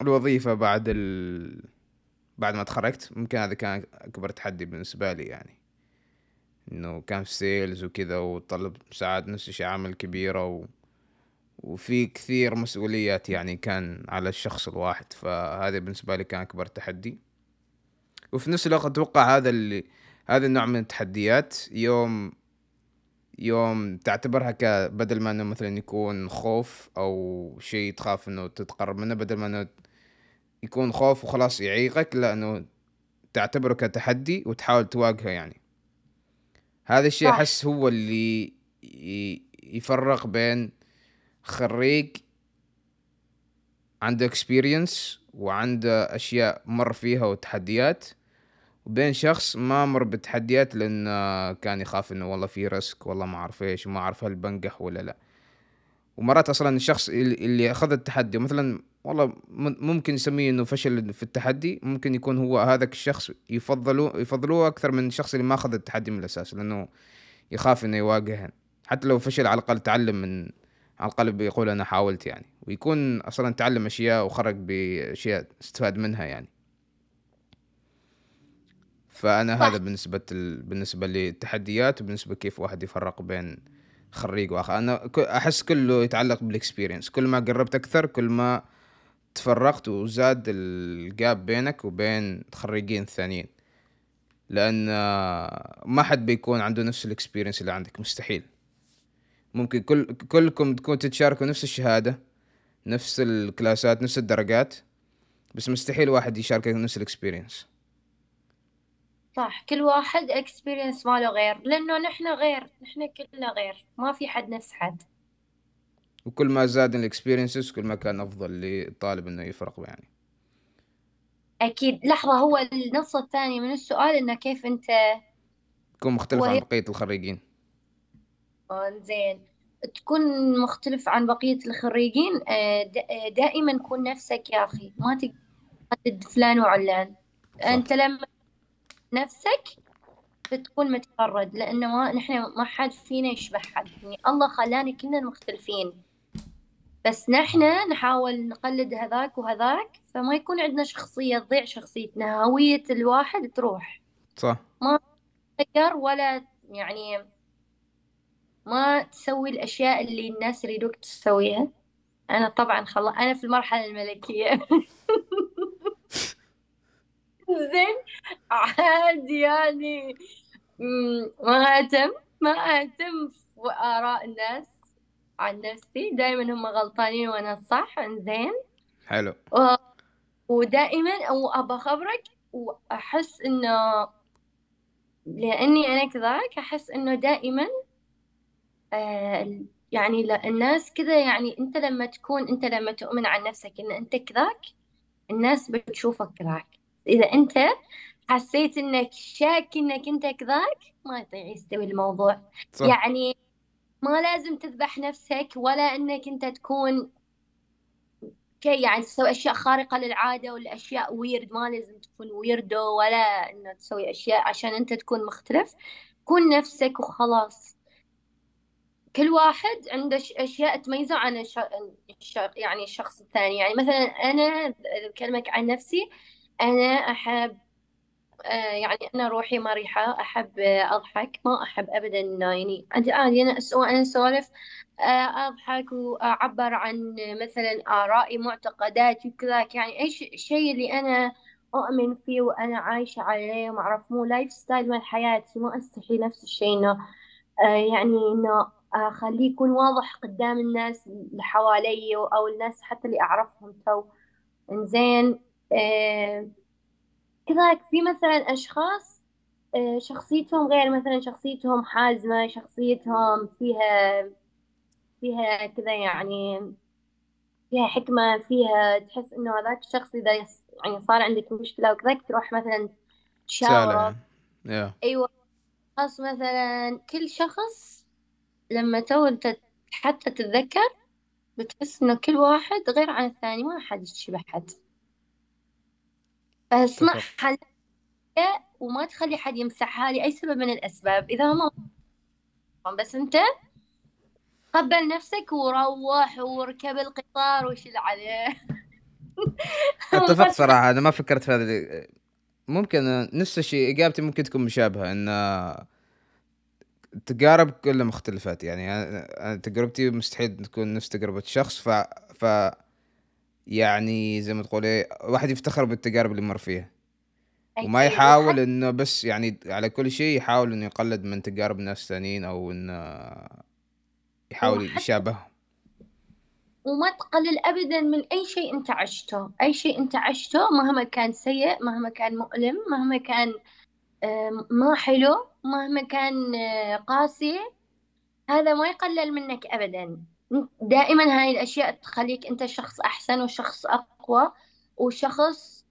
الوظيفة بعد ال... بعد ما تخرجت ممكن هذا كان أكبر تحدي بالنسبة لي يعني. إنه كان في سيلز وكذا وطلب ساعات نفس الشيء عمل كبيرة و... وفي كثير مسؤوليات يعني كان على الشخص الواحد. فهذا بالنسبة لي كان أكبر تحدي. وفي نفس الوقت أتوقع هذا اللي هذا النوع من التحديات يوم يوم تعتبرها كبدل ما إنه مثلا يكون خوف أو شيء تخاف إنه تتقرب منه بدل ما إنه يكون خوف وخلاص يعيقك لا انه تعتبره كتحدي وتحاول تواجهه يعني. هذا الشيء أحس هو اللي يفرق بين خريج عنده experience وعنده أشياء مر فيها وتحديات وبين شخص ما مر بتحديات لأنه كان يخاف إنه والله في risk والله ما أعرف إيش وما أعرف هل بنجح ولا لا. ومرات أصلا الشخص اللي أخذ التحدي مثلا والله ممكن يسميه إنه فشل في التحدي. ممكن يكون هو هذاك الشخص يفضلوه يفضلوه أكثر من الشخص اللي ما أخذ التحدي من الأساس لأنه يخاف إنه يواجهه. حتى لو فشل على الأقل تعلم من على الأقل بيقول أنا حاولت يعني. ويكون أصلا تعلم أشياء وخرج بأشياء استفاد منها يعني. فأنا صح. هذا بالنسبة ال... بالنسبة للتحديات وبالنسبة كيف واحد يفرق بين خريج وآخر. أنا أحس كله يتعلق بال experience كل ما قربت أكثر كل ما تفرقت وزاد ال gap بينك وبين خريجين ثانيين. لأن ما حد بيكون عنده نفس ال experience اللي عندك مستحيل. ممكن كل كلكم تكون تتشاركوا نفس الشهادة نفس الكلاسات نفس الدرجات بس مستحيل واحد يشاركك نفس ال experience صح كل واحد experience ماله غير لأنه نحن غير نحن كلنا غير ما في حد نفس حد. وكل ما زاد ال experiences كل ما كان أفضل للطالب إنه يفرق يعني. أكيد. لحظة هو النص الثاني من السؤال إنه كيف أنت تكون مختلف عن بقية الخريجين. آه، زين. تكون مختلف عن بقية الخريجين؟ آه، آه، دائما كون نفسك يا أخي ما تقلد فلان وعلان. صح. أنت لما نفسك بتكون متفرد لأنه ما نحن ما حد فينا يشبه حد. يعني الله خلانا كلنا مختلفين. بس نحن نحاول نقلد هذاك وهذاك فما يكون عندنا شخصية تضيع شخصيتنا هوية الواحد تروح. صح. ما تغير ولا يعني ما تسوي الأشياء اللي الناس يريدوك تسويها. أنا طبعا خلا أنا في المرحلة الملكية. زين عادي يعني. ما أهتم ما أهتم في آراء الناس. عن نفسي. دائما هم غلطانين وأنا الصح زين حلو. ودائما أو أبى أخبرك وأحس إنه لأني أنا كذاك أحس إنه دائما آه يعني الناس كذا يعني أنت لما تكون أنت لما تؤمن عن نفسك إن أنت كذاك الناس بتشوفك كذاك. إذا أنت حسيت إنك شاك إنك أنت كذاك ما يستوي الموضوع. صح. يعني ما لازم تذبح نفسك ولا إنك أنت تكون كي يعني تسوي أشياء خارقة للعادة ولا أشياء ويرد ما لازم تكون ويردو ولا إنه تسوي أشياء عشان أنت تكون مختلف. كون نفسك وخلاص. كل واحد عنده أشياء تميزه عن الش... يعني الشخص الثاني. يعني مثلا أنا بكلمك عن نفسي أنا أحب آه، يعني أنا روحي مريحة أحب أضحك. ما أحب أبدا يعني عندي عادي أنا أنا أسولف آه، أضحك وأعبر عن مثلا آرائي معتقداتي وكذاك. يعني أي شيء اللي أنا أؤمن فيه وأنا عايشة عليه ما أعرف. مو lifestyle من حياتي. ما أستحي نفس الشيء إنه آه، يعني إنه أخليه يكون واضح قدام الناس اللي حوالي أو الناس حتى اللي أعرفهم تو. إنزين كذلك في مثلا أشخاص آه، شخصيتهم غير مثلا شخصيتهم حازمة شخصيتهم فيها فيها كذا يعني فيها حكمة فيها تحس إنه هذاك الشخص إذا. يعني صار عندك مشكلة وكذا تروح مثلا تشاوره. يعني يا أيوة. خاص مثلا كل شخص لما تو حتى تتذكر بتحس إنه كل واحد غير عن الثاني ما حد يشبه حد. فاسمعها وما تخلي حد يمسحها لأي سبب من الأسباب. إذا هم بس أنت قبل نفسك وروح واركب القطار وشيل عليه. أتفق صراحة أنا ما فكرت في هذا ممكن نفس الشيء إجابتي ممكن تكون مشابهة إن التجارب كلها مختلفات. يعني أنا تجربتي مستحيل تكون نفس تجربة شخص ف ف يعني زي ما تقول إيه واحد يفتخر بالتجارب اللي مر فيها. وما أكيد يحاول وحتى إنه بس يعني على كل شيء يحاول إنه يقلد من تجارب ناس ثانيين أو إنه يحاول وحتى يشابههم. وما تقلل أبدا من أي شيء أنت عشته. أي شيء أنت عشته مهما كان سيء مهما كان مؤلم مهما كان آه، ما حلو مهما كان آه، قاسي هذا ما يقلل منك أبدا. دائما هاي الأشياء تخليك أنت شخص أحسن وشخص أقوى وشخص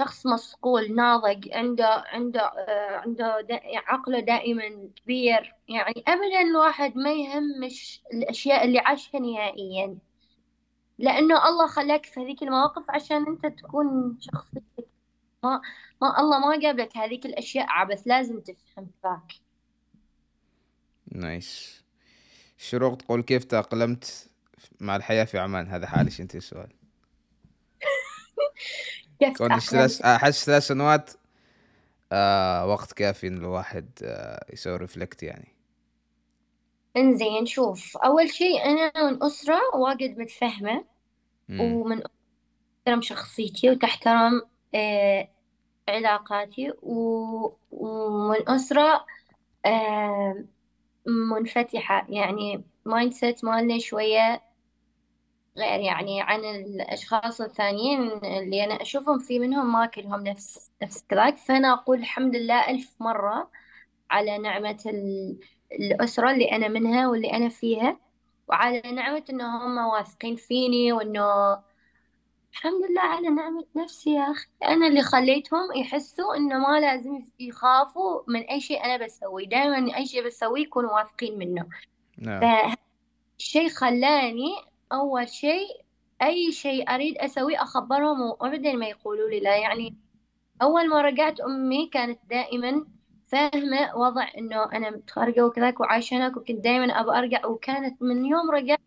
شخص مصقول ناضج عنده عنده آه، عنده عقله دائما كبير. يعني أبدا الواحد ما يهمش الأشياء اللي عاشها نهائيا. لأنه الله خلاك في هذيك المواقف عشان أنت تكون شخصيتك. ما ما الله ما جاب لك هذيك الأشياء عبث لازم تفهم ذاك. نايس شروق تقول كيف تأقلمت مع الحياة في عمان؟ هذا حالش انت السؤال كيف ثلاث تأقلمت؟ أحس ثلاث سنوات آه وقت كافي إن الواحد آه يسوي reflect يعني. إنزين شوف أول شيء أنا من أسرة واجد متفهمة ومن تحترم شخصيتي وتحترم آه، علاقاتي و- ومن أسرة آه، منفتحة. يعني mindset مالنا شوية غير يعني عن الأشخاص الثانيين اللي أنا أشوفهم في منهم ما كلهم نفس نفس كذاك فأنا أقول الحمد لله ألف مرة على نعمة ال- الأسرة اللي أنا منها واللي أنا فيها وعلى نعمة إنه هم واثقين فيني وإنه الحمد لله على نعمة نفسي يا أخي. أنا اللي خليتهم يحسوا إنه ما لازم يخافوا من أي شيء أنا بسويه. دائما أي شيء بسويه يكونوا واثقين منه. نعم. فالشيء خلاني أول شيء أي شيء أريد أسويه أخبرهم وأبدا ما يقولوا لي لا. يعني أول ما رجعت أمي كانت دائما فاهمة وضع إنه أنا متخرجة وكذاك وعايشة هناك وكنت دائما أبغى أرجع. وكانت من يوم رجعت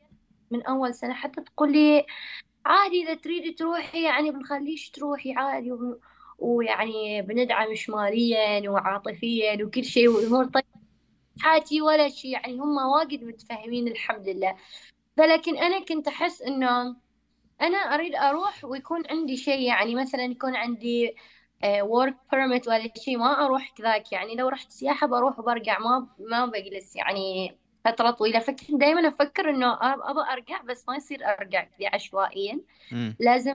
من أول سنة حتى تقول لي عادي إذا تريدي تروحي يعني بنخليش تروحي عادي وب- ويعني بندعمش ماليا وعاطفيا وكل شيء والأمور. طيب حياتي ولا شيء يعني هم واجد متفاهمين الحمد لله. فلكن أنا كنت أحس إنه أنا أريد أروح ويكون عندي شيء يعني مثلا يكون عندي ورك بيرميت ولا شيء ما أروح كذاك. يعني لو رحت سياحة بروح وبرجع ما ما بجلس يعني فترة طويلة. فكنت دائما أفكر إنه أب- أبغى أرجع بس ما يصير أرجع كذا عشوائيا. لازم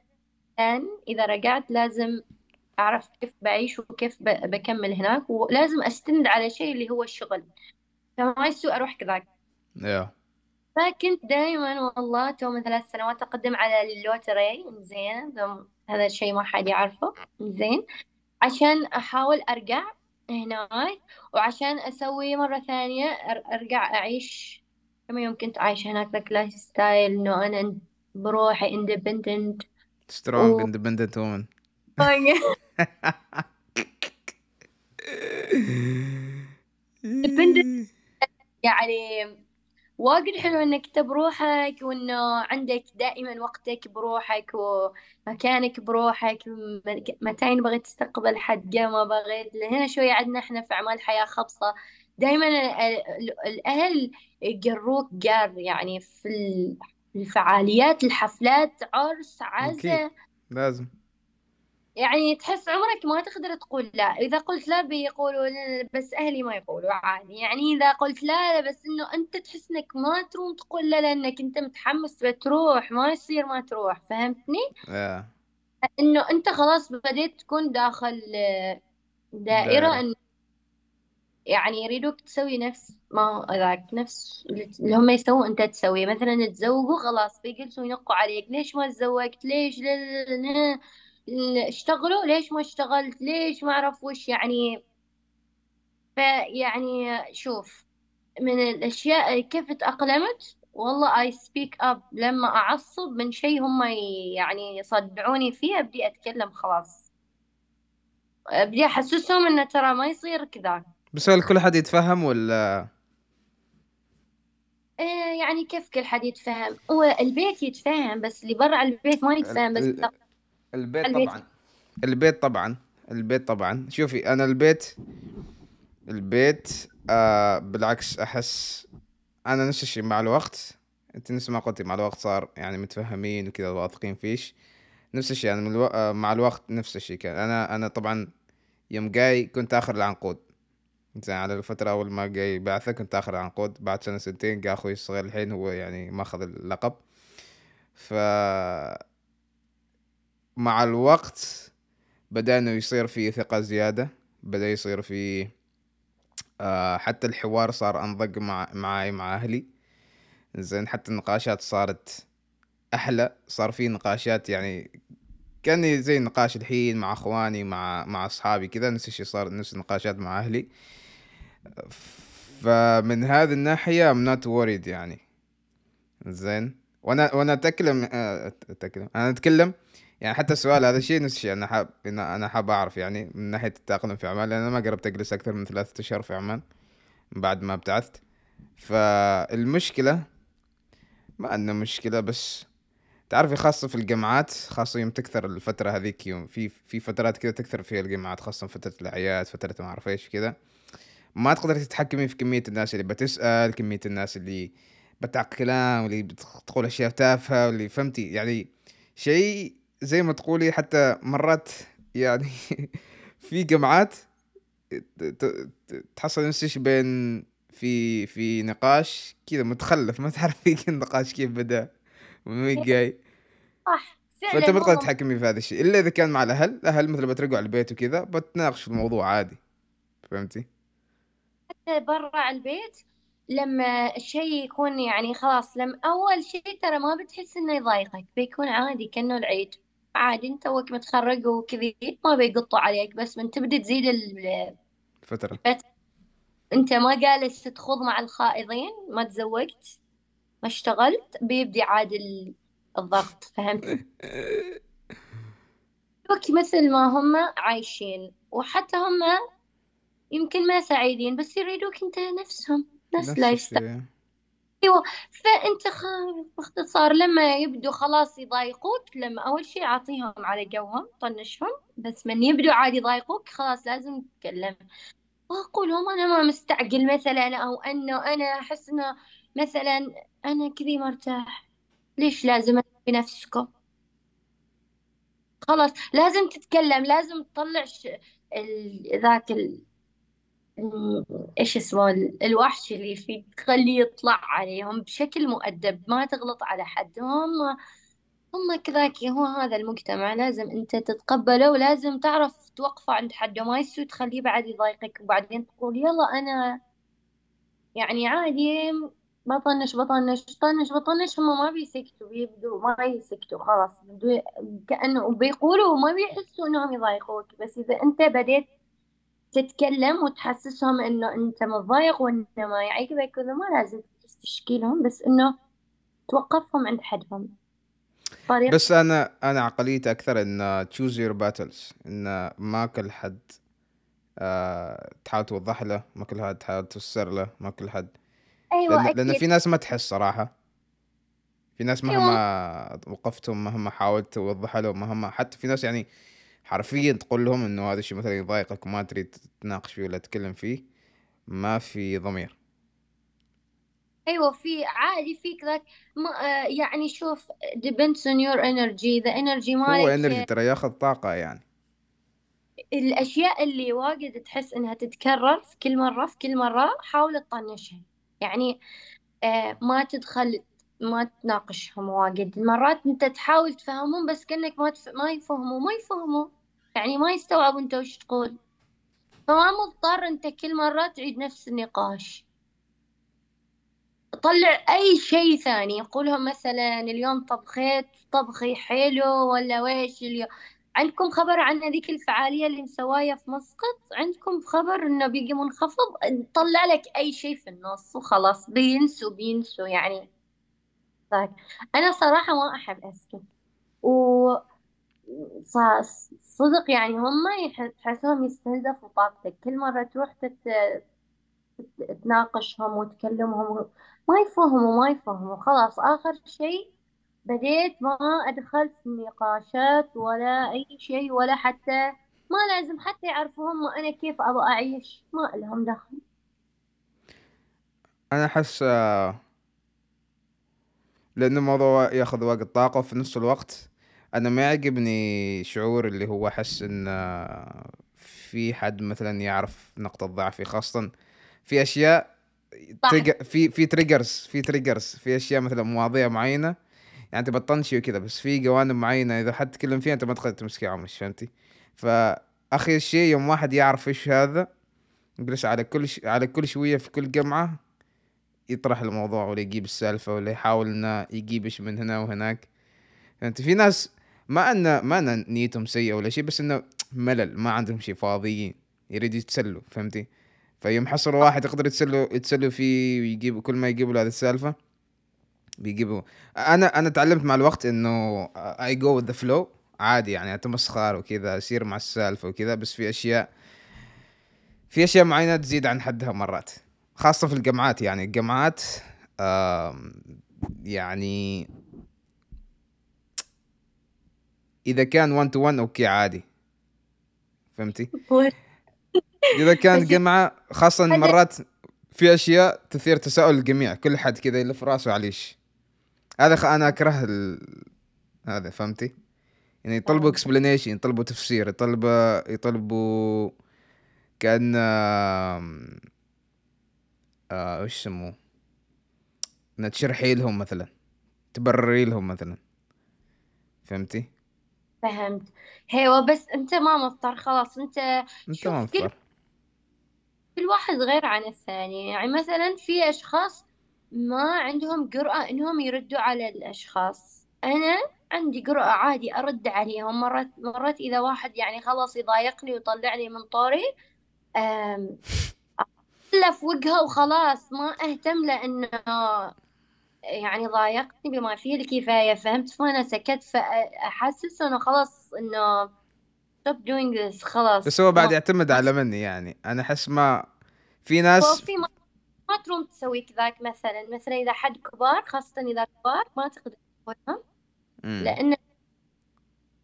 الآن إذا رجعت لازم أعرف كيف بعيش وكيف بكمل هناك ولازم أستند على شيء اللي هو الشغل. فما يسوء أروح كذاك. yeah. فكنت دائما والله تو من ثلاث سنوات أقدم على ال lottery. زين. هذا الشيء ما حد يعرفه. زين. عشان أحاول أرجع هناك وعشان أسوي مرة ثانية أر- أرجع أعيش كم يوم كنت عايشة هناك ذاك lifestyle إنه أنا بروحي اندبندنت سترونج اندبندنت وومن independent يعني واجد حلو إنك أنت بروحك وإنه عندك دائما وقتك بروحك ومكانك بروحك متى بغيت تستقبل حد ما بغيت. هنا شوية عندنا إحنا في أعمال حياة خاصة. دائما ال- ال- الأهل يقروك قار يعني في ال- الفعاليات الحفلات عرس أكيد عزا لازم. يعني تحس عمرك ما تقدر تقول لا. إذا قلت لا بيقولوا بس أهلي ما يقولوا عادي. يعني إذا قلت لا لا بس إنه أنت تحس إنك ما تروم تقول لا لأنك أنت متحمس بتروح ما يصير ما تروح فهمتني؟ يا إنه أنت خلاص بديت تكون داخل آه، دائرة إنه يعني يريدوك تسوي نفس ما ذاك نفس اللي هم يسوون أنت تسويه. مثلا تزوجوا خلاص بيجلسوا ينقوا عليك. ليش ما تزوجت؟ ليش؟ لا لا لا لا. اشتغلوا ليش ما اشتغلت؟ ليش ما اعرف وش يعني؟ فيعني شوف من الأشياء كيف تأقلمت؟ والله I speak up لما أعصب من شيء هم يعني يصدعوني فيه أبدي أتكلم خلاص. أبدي أحسسهم إنه ترى ما يصير كذا. بس هل كل حد يتفهم ولا؟ إيه يعني كيف كل حد يتفهم؟ هو البيت يتفهم بس اللي برا البيت ما يتفهم بس البيت البيت. طبعا. البيت طبعا. البيت طبعا. شوفي أنا البيت البيت آه بالعكس أحس أنا نفس الشيء مع الوقت. أنت نفس ما قلتي مع الوقت صار يعني متفهمين وكذا واثقين فيش. نفس الشيء أنا من ألو... آه مع الوقت نفس الشيء كان. أنا أنا طبعا يوم جاي كنت آخر العنقود. زين على الفترة أول ما جاي بعثة كنت آخر العنقود. بعد سنة سنتين جا أخوي الصغير الحين هو يعني ماخذ اللقب. ف مع الوقت بدأ إنه يصير في ثقة زيادة بدأ يصير في آه حتى الحوار صار أنضج مع معاي مع أهلي. زين حتى النقاشات صارت أحلى. صار في نقاشات يعني كأني زي النقاش الحين مع أخواني مع مع أصحابي كذا نفس الشيء صار نفس النقاشات مع أهلي. فمن هذه الناحية I'm not worried يعني. زين وأنا وأنا أتكلم آه، أتكلم أنا أتكلم يعني حتى السؤال هذا الشيء نفس الشيء أنا حاب أنا حاب أعرف يعني من ناحية التأقلم في عمان لأن أنا ما قربت أجلس أكثر من ثلاثة أشهر في عمان بعد ما ابتعثت. فالمشكلة ما عندنا مشكلة بس تعرفي خاصة في الجامعات خاصة يوم تكثر الفترة هذيك يوم في في فترات كذا تكثر فيها الجامعات خاصة فترة الأعياد فترة ما أعرف إيش كذا ما تقدر تتحكمي في كمية الناس اللي بتسأل كمية الناس اللي بتعق كلام واللي بتقول أشياء تافهة واللي فهمتي؟ يعني شيء زي ما تقولي حتى مرات يعني في جامعات ت- ت- ت- تحصل نفسك بين في في نقاش كذا متخلف ما تعرفي النقاش كيف بدأ ومن وين جاي. صح فأنت ما تقدر تتحكمي في هذا الشيء إلا إذا كان مع الأهل الأهل مثل بترجعوا على البيت وكذا بتناقش في الموضوع عادي. فهمتي؟ حتى برا البيت لما الشيء يكون يعني خلاص لما أول شيء ترى ما بتحس إنه يضايقك بيكون عادي كأنه العيد. عادي انت توك متخرج وكذي ما بيقطوا عليك بس من تبدأ تزيد ال... فترة. انت ما جالس تخوض مع الخائضين ما تزوجت ما اشتغلت بيبدي عاد ال- الضغط فهمت؟ دوك مثل ما هم عايشين وحتى هم يمكن ما سعيدين بس يريدوك انت نفسهم نفس نفس lifestyle أيوه فأنت خ... باختصار لما يبدوا خلاص يضايقوك لما أول شيء أعطيهم علي جوهم طنشهم بس من يبدوا عادي يضايقوك خلاص لازم تتكلم. واقول لهم أنا ما مستعجل مثلا أو أنه أنا أحس إنه مثلا أنا كذي مرتاح. ليش لازم في نفسكم خلاص لازم تتكلم لازم تطلع ش... ال... ذاك ال... إيش اسمه ال- الوحش اللي فيك تخليه يطلع عليهم بشكل مؤدب ما تغلط على حد هم هم كذاك هو هذا المجتمع لازم أنت تتقبله ولازم تعرف توقفه عند حده ما يسوي تخليه بعد يضايقك وبعدين تقول يلا أنا يعني عادي بطنش بطنش طنش بطنش هم ما بيسكتوا بيبدوا ما يسكتوا خلاص كأنه بيقولوا وما بيحسوا إنهم يضايقوك بس إذا أنت بديت تتكلم وتحسسهم إنه أنت متضايق وإنه ما يعجبك وذا ما لازم تشكي لهم بس إنه توقفهم عند حدهم. طريقة بس أنا أنا عقليتي أكثر إن choose your battles إن ما كل حد آه تحاول توضح له ما كل حد تحاول تفسر له ما كل حد. أيوه لأن لأن في ناس ما تحس صراحة. في ناس أيوه. مهما وقفتهم مهما حاولت توضح لهم مهما حتى في ناس يعني حرفيا تقول لهم إنه هذا الشيء مثلا يضايقك وما تريد تتناقش فيه ولا تتكلم فيه ما في ضمير. أيوه في عادي فيك ذاك. ما آه، يعني شوف depends on your energy. the energy هو مالك انرجي ترى ياخذ طاقة يعني. الأشياء اللي واجد تحس إنها تتكرر في كل مرة في كل مرة حاول تطنشها يعني آه، ما تدخل ما تناقشهم واجد. مرات أنت تحاول تفهمهم بس كأنك ما تف... ما يفهموا ما يفهموا. يعني ما يستوعبوا أنت وش تقول. فما مضطر أنت كل مرة تعيد نفس النقاش. طلع أي شيء ثاني قولهم مثلا اليوم طبخيت طبخي حلو ولا ويش اليوم عندكم خبر عن هذيك الفعالية اللي مسواية في مسقط؟ عندكم خبر إنه بيجي منخفض؟ طلع لك أي شيء في النص وخلاص بينسوا بينسوا يعني. طيب أنا صراحة ما أحب أسكت. و صدق يعني هم تحسهم يستنزفوا طاقتك. كل مرة تروح تت... تناقشهم وتكلمهم ما يفهموا ما يفهموا. خلاص آخر شيء بديت ما أدخل في النقاشات ولا أي شيء ولا حتى ما لازم حتى يعرفوا هم أنا كيف أبغى أعيش. ما لهم دخل. أنا أحس آه، لأنه الموضوع ياخذ وقت طاقة وفي نفس الوقت. أنا ما يعجبني شعور اللي هو أحس إن في حد مثلا يعرف نقطة ضعفي خاصة في أشياء trigger في في triggers في triggers في أشياء مثلا مواضيع معينة يعني انت بتطنشي وكذا بس في جوانب معينة إذا حد تكلم فيها أنت ما تقدر تمسكي عمرش فهمتي فأخي الشيء يوم واحد يعرف إيش هذا يجلس على كل ش... على كل شوية في كل جمعة يطرح الموضوع ولا يجيب السالفة ولا يحاول إنه يجيب إيش من هنا وهناك فهمت في ناس ما ان ما أن نيتهم سيئة ولا شيء بس إنه ملل ما عندهم شيء فاضيين يريد يتسلوا فهمتي؟ فيوم حصلوا واحد يقدر يتسلوا يتسلوا فيه ويجيبوا كل ما يجيبوا له هذه السالفة بيجيبوا. أنا أنا تعلمت مع الوقت إنه اي جو ذا فلو عادي يعني اتمسخر وكذا أسير مع السالفة وكذا بس في اشياء في أشياء معينة تزيد عن حدها مرات. خاصة في الجامعات يعني الجامعات يعني إذا كان 1 to 1 okay عادي. فهمتي؟ إذا كان خاصة هذا مرات في أشياء تثير تساؤل الجميع كل حد كذا يلف راسه على إيش هذا خ... أنا أكره ال... هذا فهمتي؟ يعني يطلبوا explanation يطلبوا تفسير يطلبوا يطلبوا كأن آه وش يسموه؟ انك تشرحي لهم مثلا تبرري لهم مثلا. فهمتي؟ فهمت. هيوا بس أنت ما مضطر خلاص أنت أنت ما شوف كل مضطر. كل واحد غير عن الثاني. يعني مثلا في أشخاص ما عندهم جرأة إنهم يردوا على الأشخاص. أنا عندي جرأة عادي أرد عليهم. مرات مرات إذا واحد يعني خلاص يضايقني ويطلعني من طوري أم، في وجهه وخلاص ما أهتم لأنه يعني ضايقتني بما فيه الكفاية فهمت؟ فأنا سكت فأحسس إنه خلاص إنه stop doing this خلاص. بس هو بعد يعتمد على مني يعني. أنا أحس ما في ناس في ما ما تروم تسوي كذاك مثلا. مثلا إذا حد كبار خاصة إذا كبار ما تقدر تسويهم. مم. لأن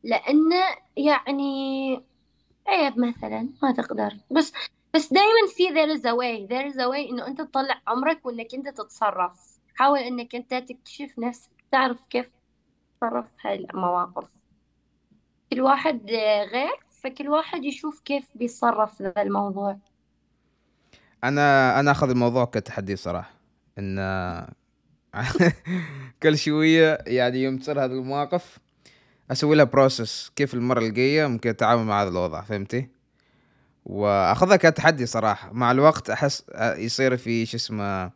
لأن يعني عيب مثلا ما تقدر. بس بس دائما في there is a way. There is a way إنه أنت تطلع عمرك وإنك أنت تتصرف. حاول إنك أنت تكتشف نفسك تعرف كيف تتصرف في هاي المواقف. كل واحد غير فكل واحد يشوف كيف بيتصرف في الموضوع. أنا أنا أخذ الموضوع كتحدي صراحة إن كل شوية يعني يوم تصير هذه المواقف أسوي لها بروسس كيف المرة الجاية ممكن أتعامل مع هذا الوضع فهمتي؟ وأخذها كتحدي صراحة مع الوقت أحس يصير في شو اسمه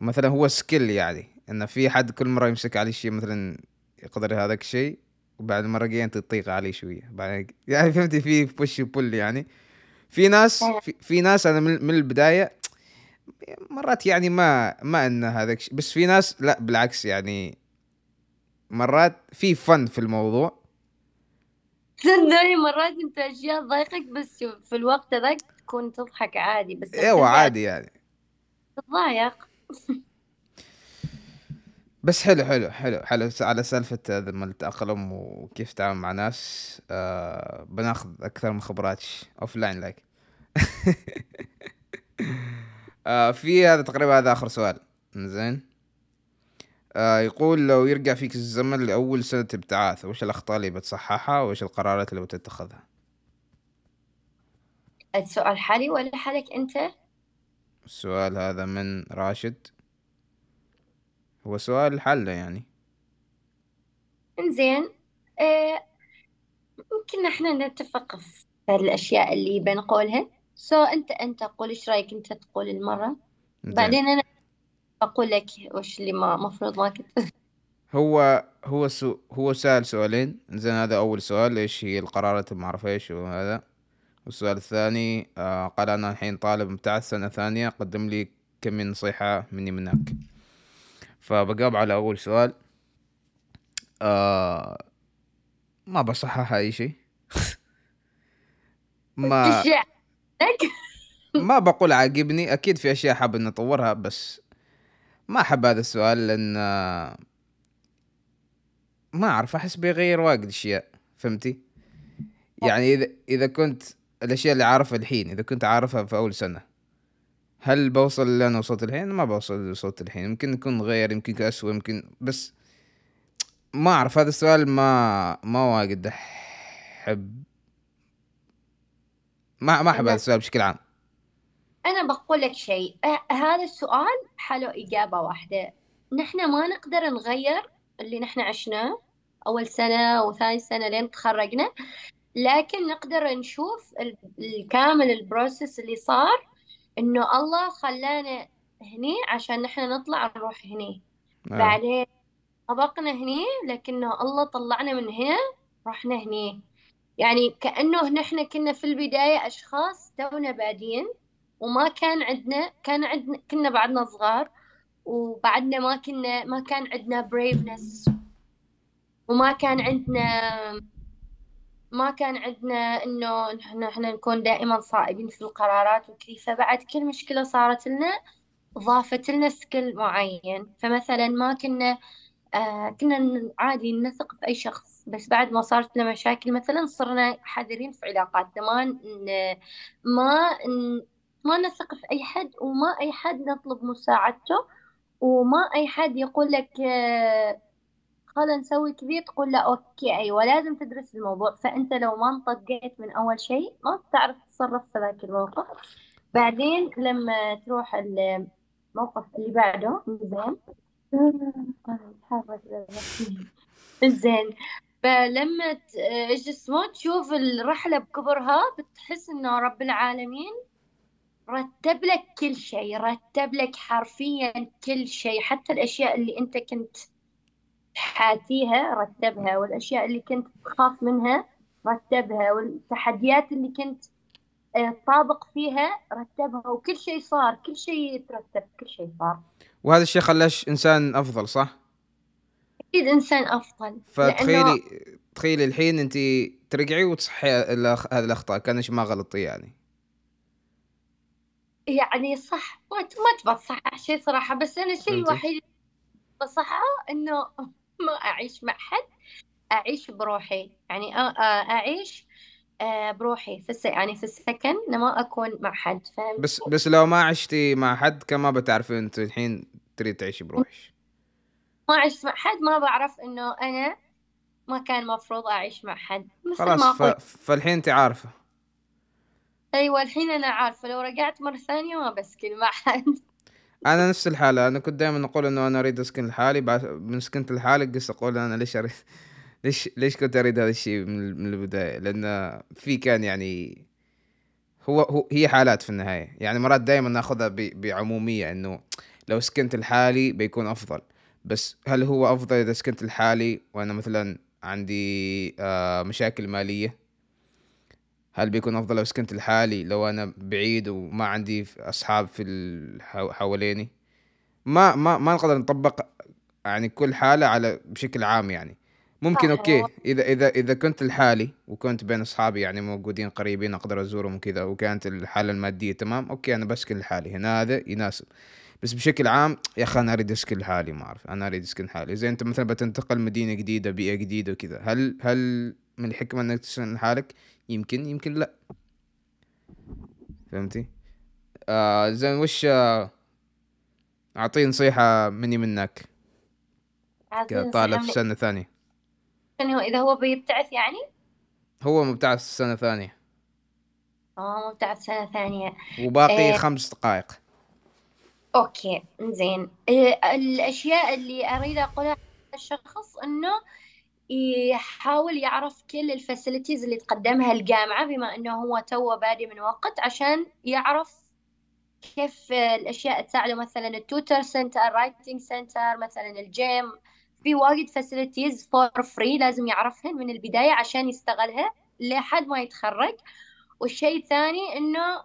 مثلا هو skill يعني إن في حد كل مرة يمسك علي شيء مثلا يقدر هذاك الشيء وبعد المره الجايه انت تطيق عليه شوية. بعد يعني فهمتي؟ في push pull يعني. في ناس في, في ناس أنا من, من البداية مرات يعني ما ما إن هذاك الشيء بس في ناس لا بالعكس يعني مرات في fun في الموضوع. صدقني مرات أنت أشياء تضايقك بس في الوقت ذاك تكون تضحك عادي بس أيوه عادي يعني. تتضايق بس حلو حلو حلو حلو. على سالفة هذا ما التأقلم وكيف تتعامل مع ناس آه بناخذ أكثر من خبرات offline like آه في هذا تقريبا هذا آخر سؤال. زين. آه يقول لو يرجع فيك الزمن لأول سنة ابتعاث وش الأخطاء اللي بتصححها وش القرارات اللي بتتخذها؟ السؤال حالي ولا حالك أنت؟ السؤال هذا من راشد. هو سؤال حله يعني. إنزين آه، يمكن إحنا نتفق في الأشياء اللي بنقولها. so أنت أنت قول إيش رأيك أنت تقول المرة؟ زين بعدين أنا بقول لك وش اللي ما مفروض ما كنت. هو هو so هو سأل سؤالين. زين هذا أول سؤال. إيش هي القرارات؟ ما أعرف إيش وهذا. والسؤال الثاني آه قال أنا الحين طالب مبتعث سنة ثانية قدم لي كم من نصيحة مني منك فبجاوب على أول سؤال آه ما بصحح أي شيء ما عندك؟ ما بقول عاجبني أكيد في أشياء حاب إني أطورها بس ما أحب هذا السؤال لأن آه، ما أعرف أحس بيغير واجد أشياء فهمتي؟ يعني إذا إذا كنت الأشياء اللي عارفها الحين إذا كنت عارفها في أول سنة. هل بوصل اللي أنا وصلت الحين؟ ما بوصل وصلت الحين. يمكن يكون غير يمكن أسوأ يمكن بس ما أعرف. هذا السؤال ما ما واجد أحب. ما ما أحب هذا السؤال بشكل عام. أنا بقول لك شيء. هذا السؤال حلو إجابة واحدة. نحن ما نقدر نغير اللي نحن عشناه. أول سنة وثاني سنة لين تخرجنا. لكن نقدر نشوف ال- الكامل البروسيس اللي صار إنه الله خلانا هني عشان نحن نطلع نروح هني آه. بعدين سبقنا هني لكنه الله طلعنا من هنا رحنا هني يعني كأنه نحن كنا في البداية أشخاص تونا بادين وما كان عندنا كان عندنا كنا بعدنا صغار وبعدنا ما كنا ما كان عندنا braveness وما كان عندنا ما كان عندنا إنه نحن إحنا نكون دائما صائبين في القرارات وكذي فبعد كل مشكلة صارت لنا ضافت لنا سكيل معين فمثلا ما كنا آه كنا عادي نثق أي شخص بس بعد ما صارت لنا مشاكل مثلا صرنا حذرين في علاقاتنا ما. ما. ما نثق في أي حد وما أي حد نطلب مساعدته وما أي حد يقول لك آه خلنا نسوي كذي تقول لا أوكي أيوة لازم تدرس الموضوع. فأنت لو ما انطقيت من أول شيء ما بتعرف تتصرف في ذاك الموقف. بعدين لما تروح الموقف اللي بعده زين. زين. فلما اسمه؟ تشوف الرحلة بكبرها بتحس إنه رب العالمين رتب لك كل شيء رتب لك حرفيا كل شيء حتى الأشياء اللي أنت كنت حاتيها رتبها والأشياء اللي كنت تخاف منها رتبها والتحديات اللي كنت آه، طابق فيها رتبها وكل شيء صار كل شيء يترتب كل شيء صار وهذا الشيء خلاش إنسان أفضل صح؟ أكيد إنسان أفضل لأنه فتخيلي تخيلي الحين أنت ترجعي وتصحي. هذه الأخطاء كانش ما غلطتي يعني يعني صح ما تبى تصحح شيء صراحة بس أنا الشيء؟ الوحيد اللي بصححه إنه ما أعيش مع حد أعيش بروحي. يعني أ- أ- أعيش آه، بروحي في الس... يعني في السكن ما أكون مع حد فهمت بس بس لو ما عشتي مع حد كان ما بتعرفي أنت الحين تريد تعيشي بروحك. ما عشت مع حد ما بعرف إنه أنا ما كان مفروض أعيش مع حد. مثل خلاص ما ف... قلت. فالحين أنت عارفة. أيوة الحين أنا عارفة. لو رجعت مرة ثانية ما بسكن مع حد. أنا نفس الحالة. أنا كنت دائما أقول إنه أنا أريد أسكن لحالي بعد من سكنت لحالي قصة أقول أنا ليش أريد؟ ليش ليش كنت أريد هذا الشيء من البداية؟ لأن في كان يعني هو, هو هي حالات في النهاية. يعني مرات دائما نأخذها ب- بعمومية إنه لو سكنت لحالي بيكون أفضل. بس هل هو أفضل إذا سكنت لحالي وأنا مثلا عندي آه مشاكل مالية؟ هل بيكون أفضل لو سكنت لحالي لو أنا بعيد وما عندي أصحاب في حواليني؟ ما ما ما نقدر نطبق يعني كل حالة على بشكل عام يعني. ممكن okay اذا اذا إذا كنت لحالي وكنت بين أصحابي يعني موجودين قريبين أقدر أزورهم وكذا وكانت الحالة المادية تمام okay أنا بسكن لحالي. هنا هذا يناسب. بس بشكل عام يا أخي أنا أريد أسكن لحالي ما أعرف. أنا أريد أسكن لحالي. زي أنت مثلا بتنتقل مدينة جديدة بيئة جديدة وكذا هل هل من الحكمة إنك تسكن لحالك؟ يمكن يمكن لا. فهمتي آه زين وش آه اعطيه نصيحة مني منك كطالب في سنة ثانية. من هو إذا هو بيبتعث يعني؟ هو مبتعث سنة ثانية. آه مبتعث سنة ثانية. وباقي آه. خمس دقائق. okay زين آه الأشياء اللي أريد أقولها للشخص إنه يحاول يعرف كل ال facilities اللي تقدمها الجامعة بما إنه هو تو بادي من وقت عشان يعرف كيف الأشياء تساعده. مثلا ال tutor center writing center مثلا الجيم في وايد facilities for free لازم يعرفهن من البداية عشان يستغلها لحد ما يتخرج. والشيء الثاني إنه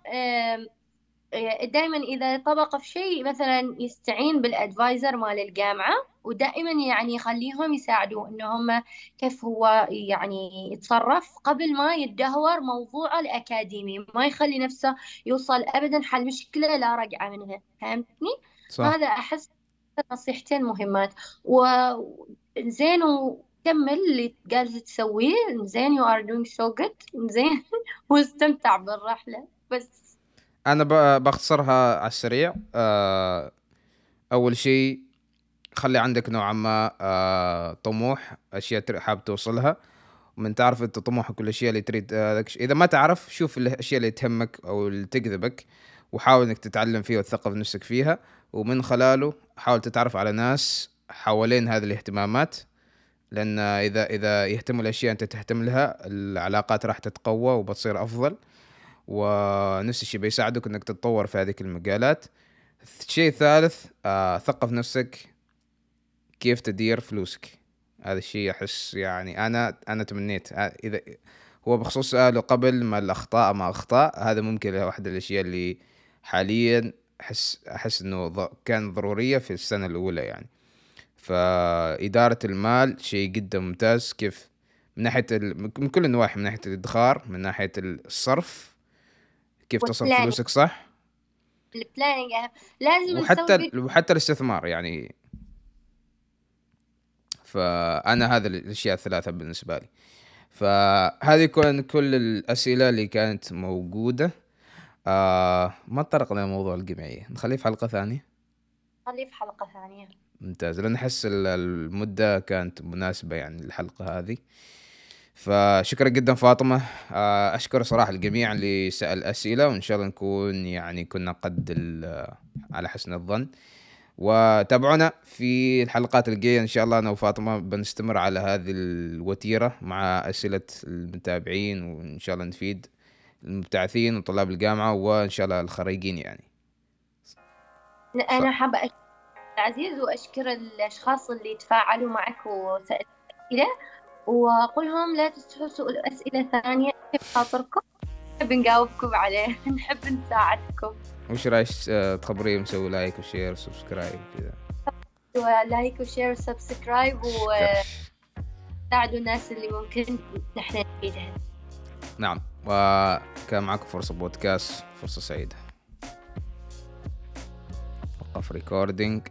دائما إذا طبق في شيء مثلا يستعين بالأدفايزر مال الجامعة ودائما يعني يخليهم يساعدوه انه هم كيف هو يعني يتصرف قبل ما يتدهور موضوعه الأكاديمي ما يخلي نفسه يوصل ابدا حل مشكلة لا رجعة منها. فهمتني؟ صح. هذا أحس نصيحتين مهمات. وزين وكمل اللي قاعد تسويه. زين you are doing so good زين واستمتع بالرحلة. بس أنا بختصرها على السريع. آه، أول شيء خلي عندك نوعا ما آه، طموح أشياء حاب توصلها. ومن تعرف أنت طموحك والأشياء اللي تريد آه، إذا ما تعرف شوف الأشياء اللي تهمك أو اللي تجذبك وحاول إنك تتعلم فيها وتثقف نفسك فيها. ومن خلاله حاول تتعرف على ناس حوالين هذه الاهتمامات. لأن إذا إذا يهتموا الأشياء أنت تهتم لها العلاقات راح تتقوى وبتصير أفضل. ونفس الشيء بيساعدك إنك تتطور في هذه المجالات. الشيء الثالث آه ثقف نفسك كيف تدير فلوسك. هذا الشيء أحس يعني أنا أنا تمنيت. آه، إذا هو بخصوص سؤاله قبل ما الأخطاء ما أخطاء هذا ممكن واحدة الأشياء اللي حاليا أحس أحس إنه كان ضرورية في السنة الأولى يعني. فإدارة المال شيء جدا ممتاز. كيف؟ من ناحية ال... من كل النواحي من ناحية الإدخار من ناحية الصرف كيف تصرف فلوسك صح؟ البلاننج لازم وحتى وحتى الاستثمار يعني. فأنا هذا الأشياء الثلاثة بالنسبة لي. فهذه كون كل الأسئلة اللي كانت موجودة. آه ما طرقنا لموضوع الجمعية. نخليه في حلقة ثانية؟ نخليه في حلقة ثانية. ممتاز. لأن أحس المدة كانت مناسبة يعني الحلقة هذه. فشكرا جدا فاطمة. آه، أشكر صراحة الجميع اللي سأل أسئلة وإن شاء الله نكون يعني كنا قد على حسن الظن. وتابعونا في الحلقات الجاية. إن شاء الله أنا وفاطمة بنستمر على هذه الوتيرة مع أسئلة المتابعين وإن شاء الله نفيد المبتعثين وطلاب الجامعة وإن شاء الله الخريجين يعني. أنا حابة أشكر عزيز وأشكر الأشخاص اللي تفاعلوا معك وسألوا أسئلة. وقلهم لا تسألوا أسئلة ثانية كيف خاطركم. نحب نجاوبكم عليه نحب نساعدكم. وش رأيك؟ آه، تخبريهم يسوي like و share و subscribe كذا. like و share و subscribe وساعدوا الناس اللي ممكن نحن نفيدها نعم. وكان معكم فرصة بودكاست فرصة سعيدة. وقف ريكوردينج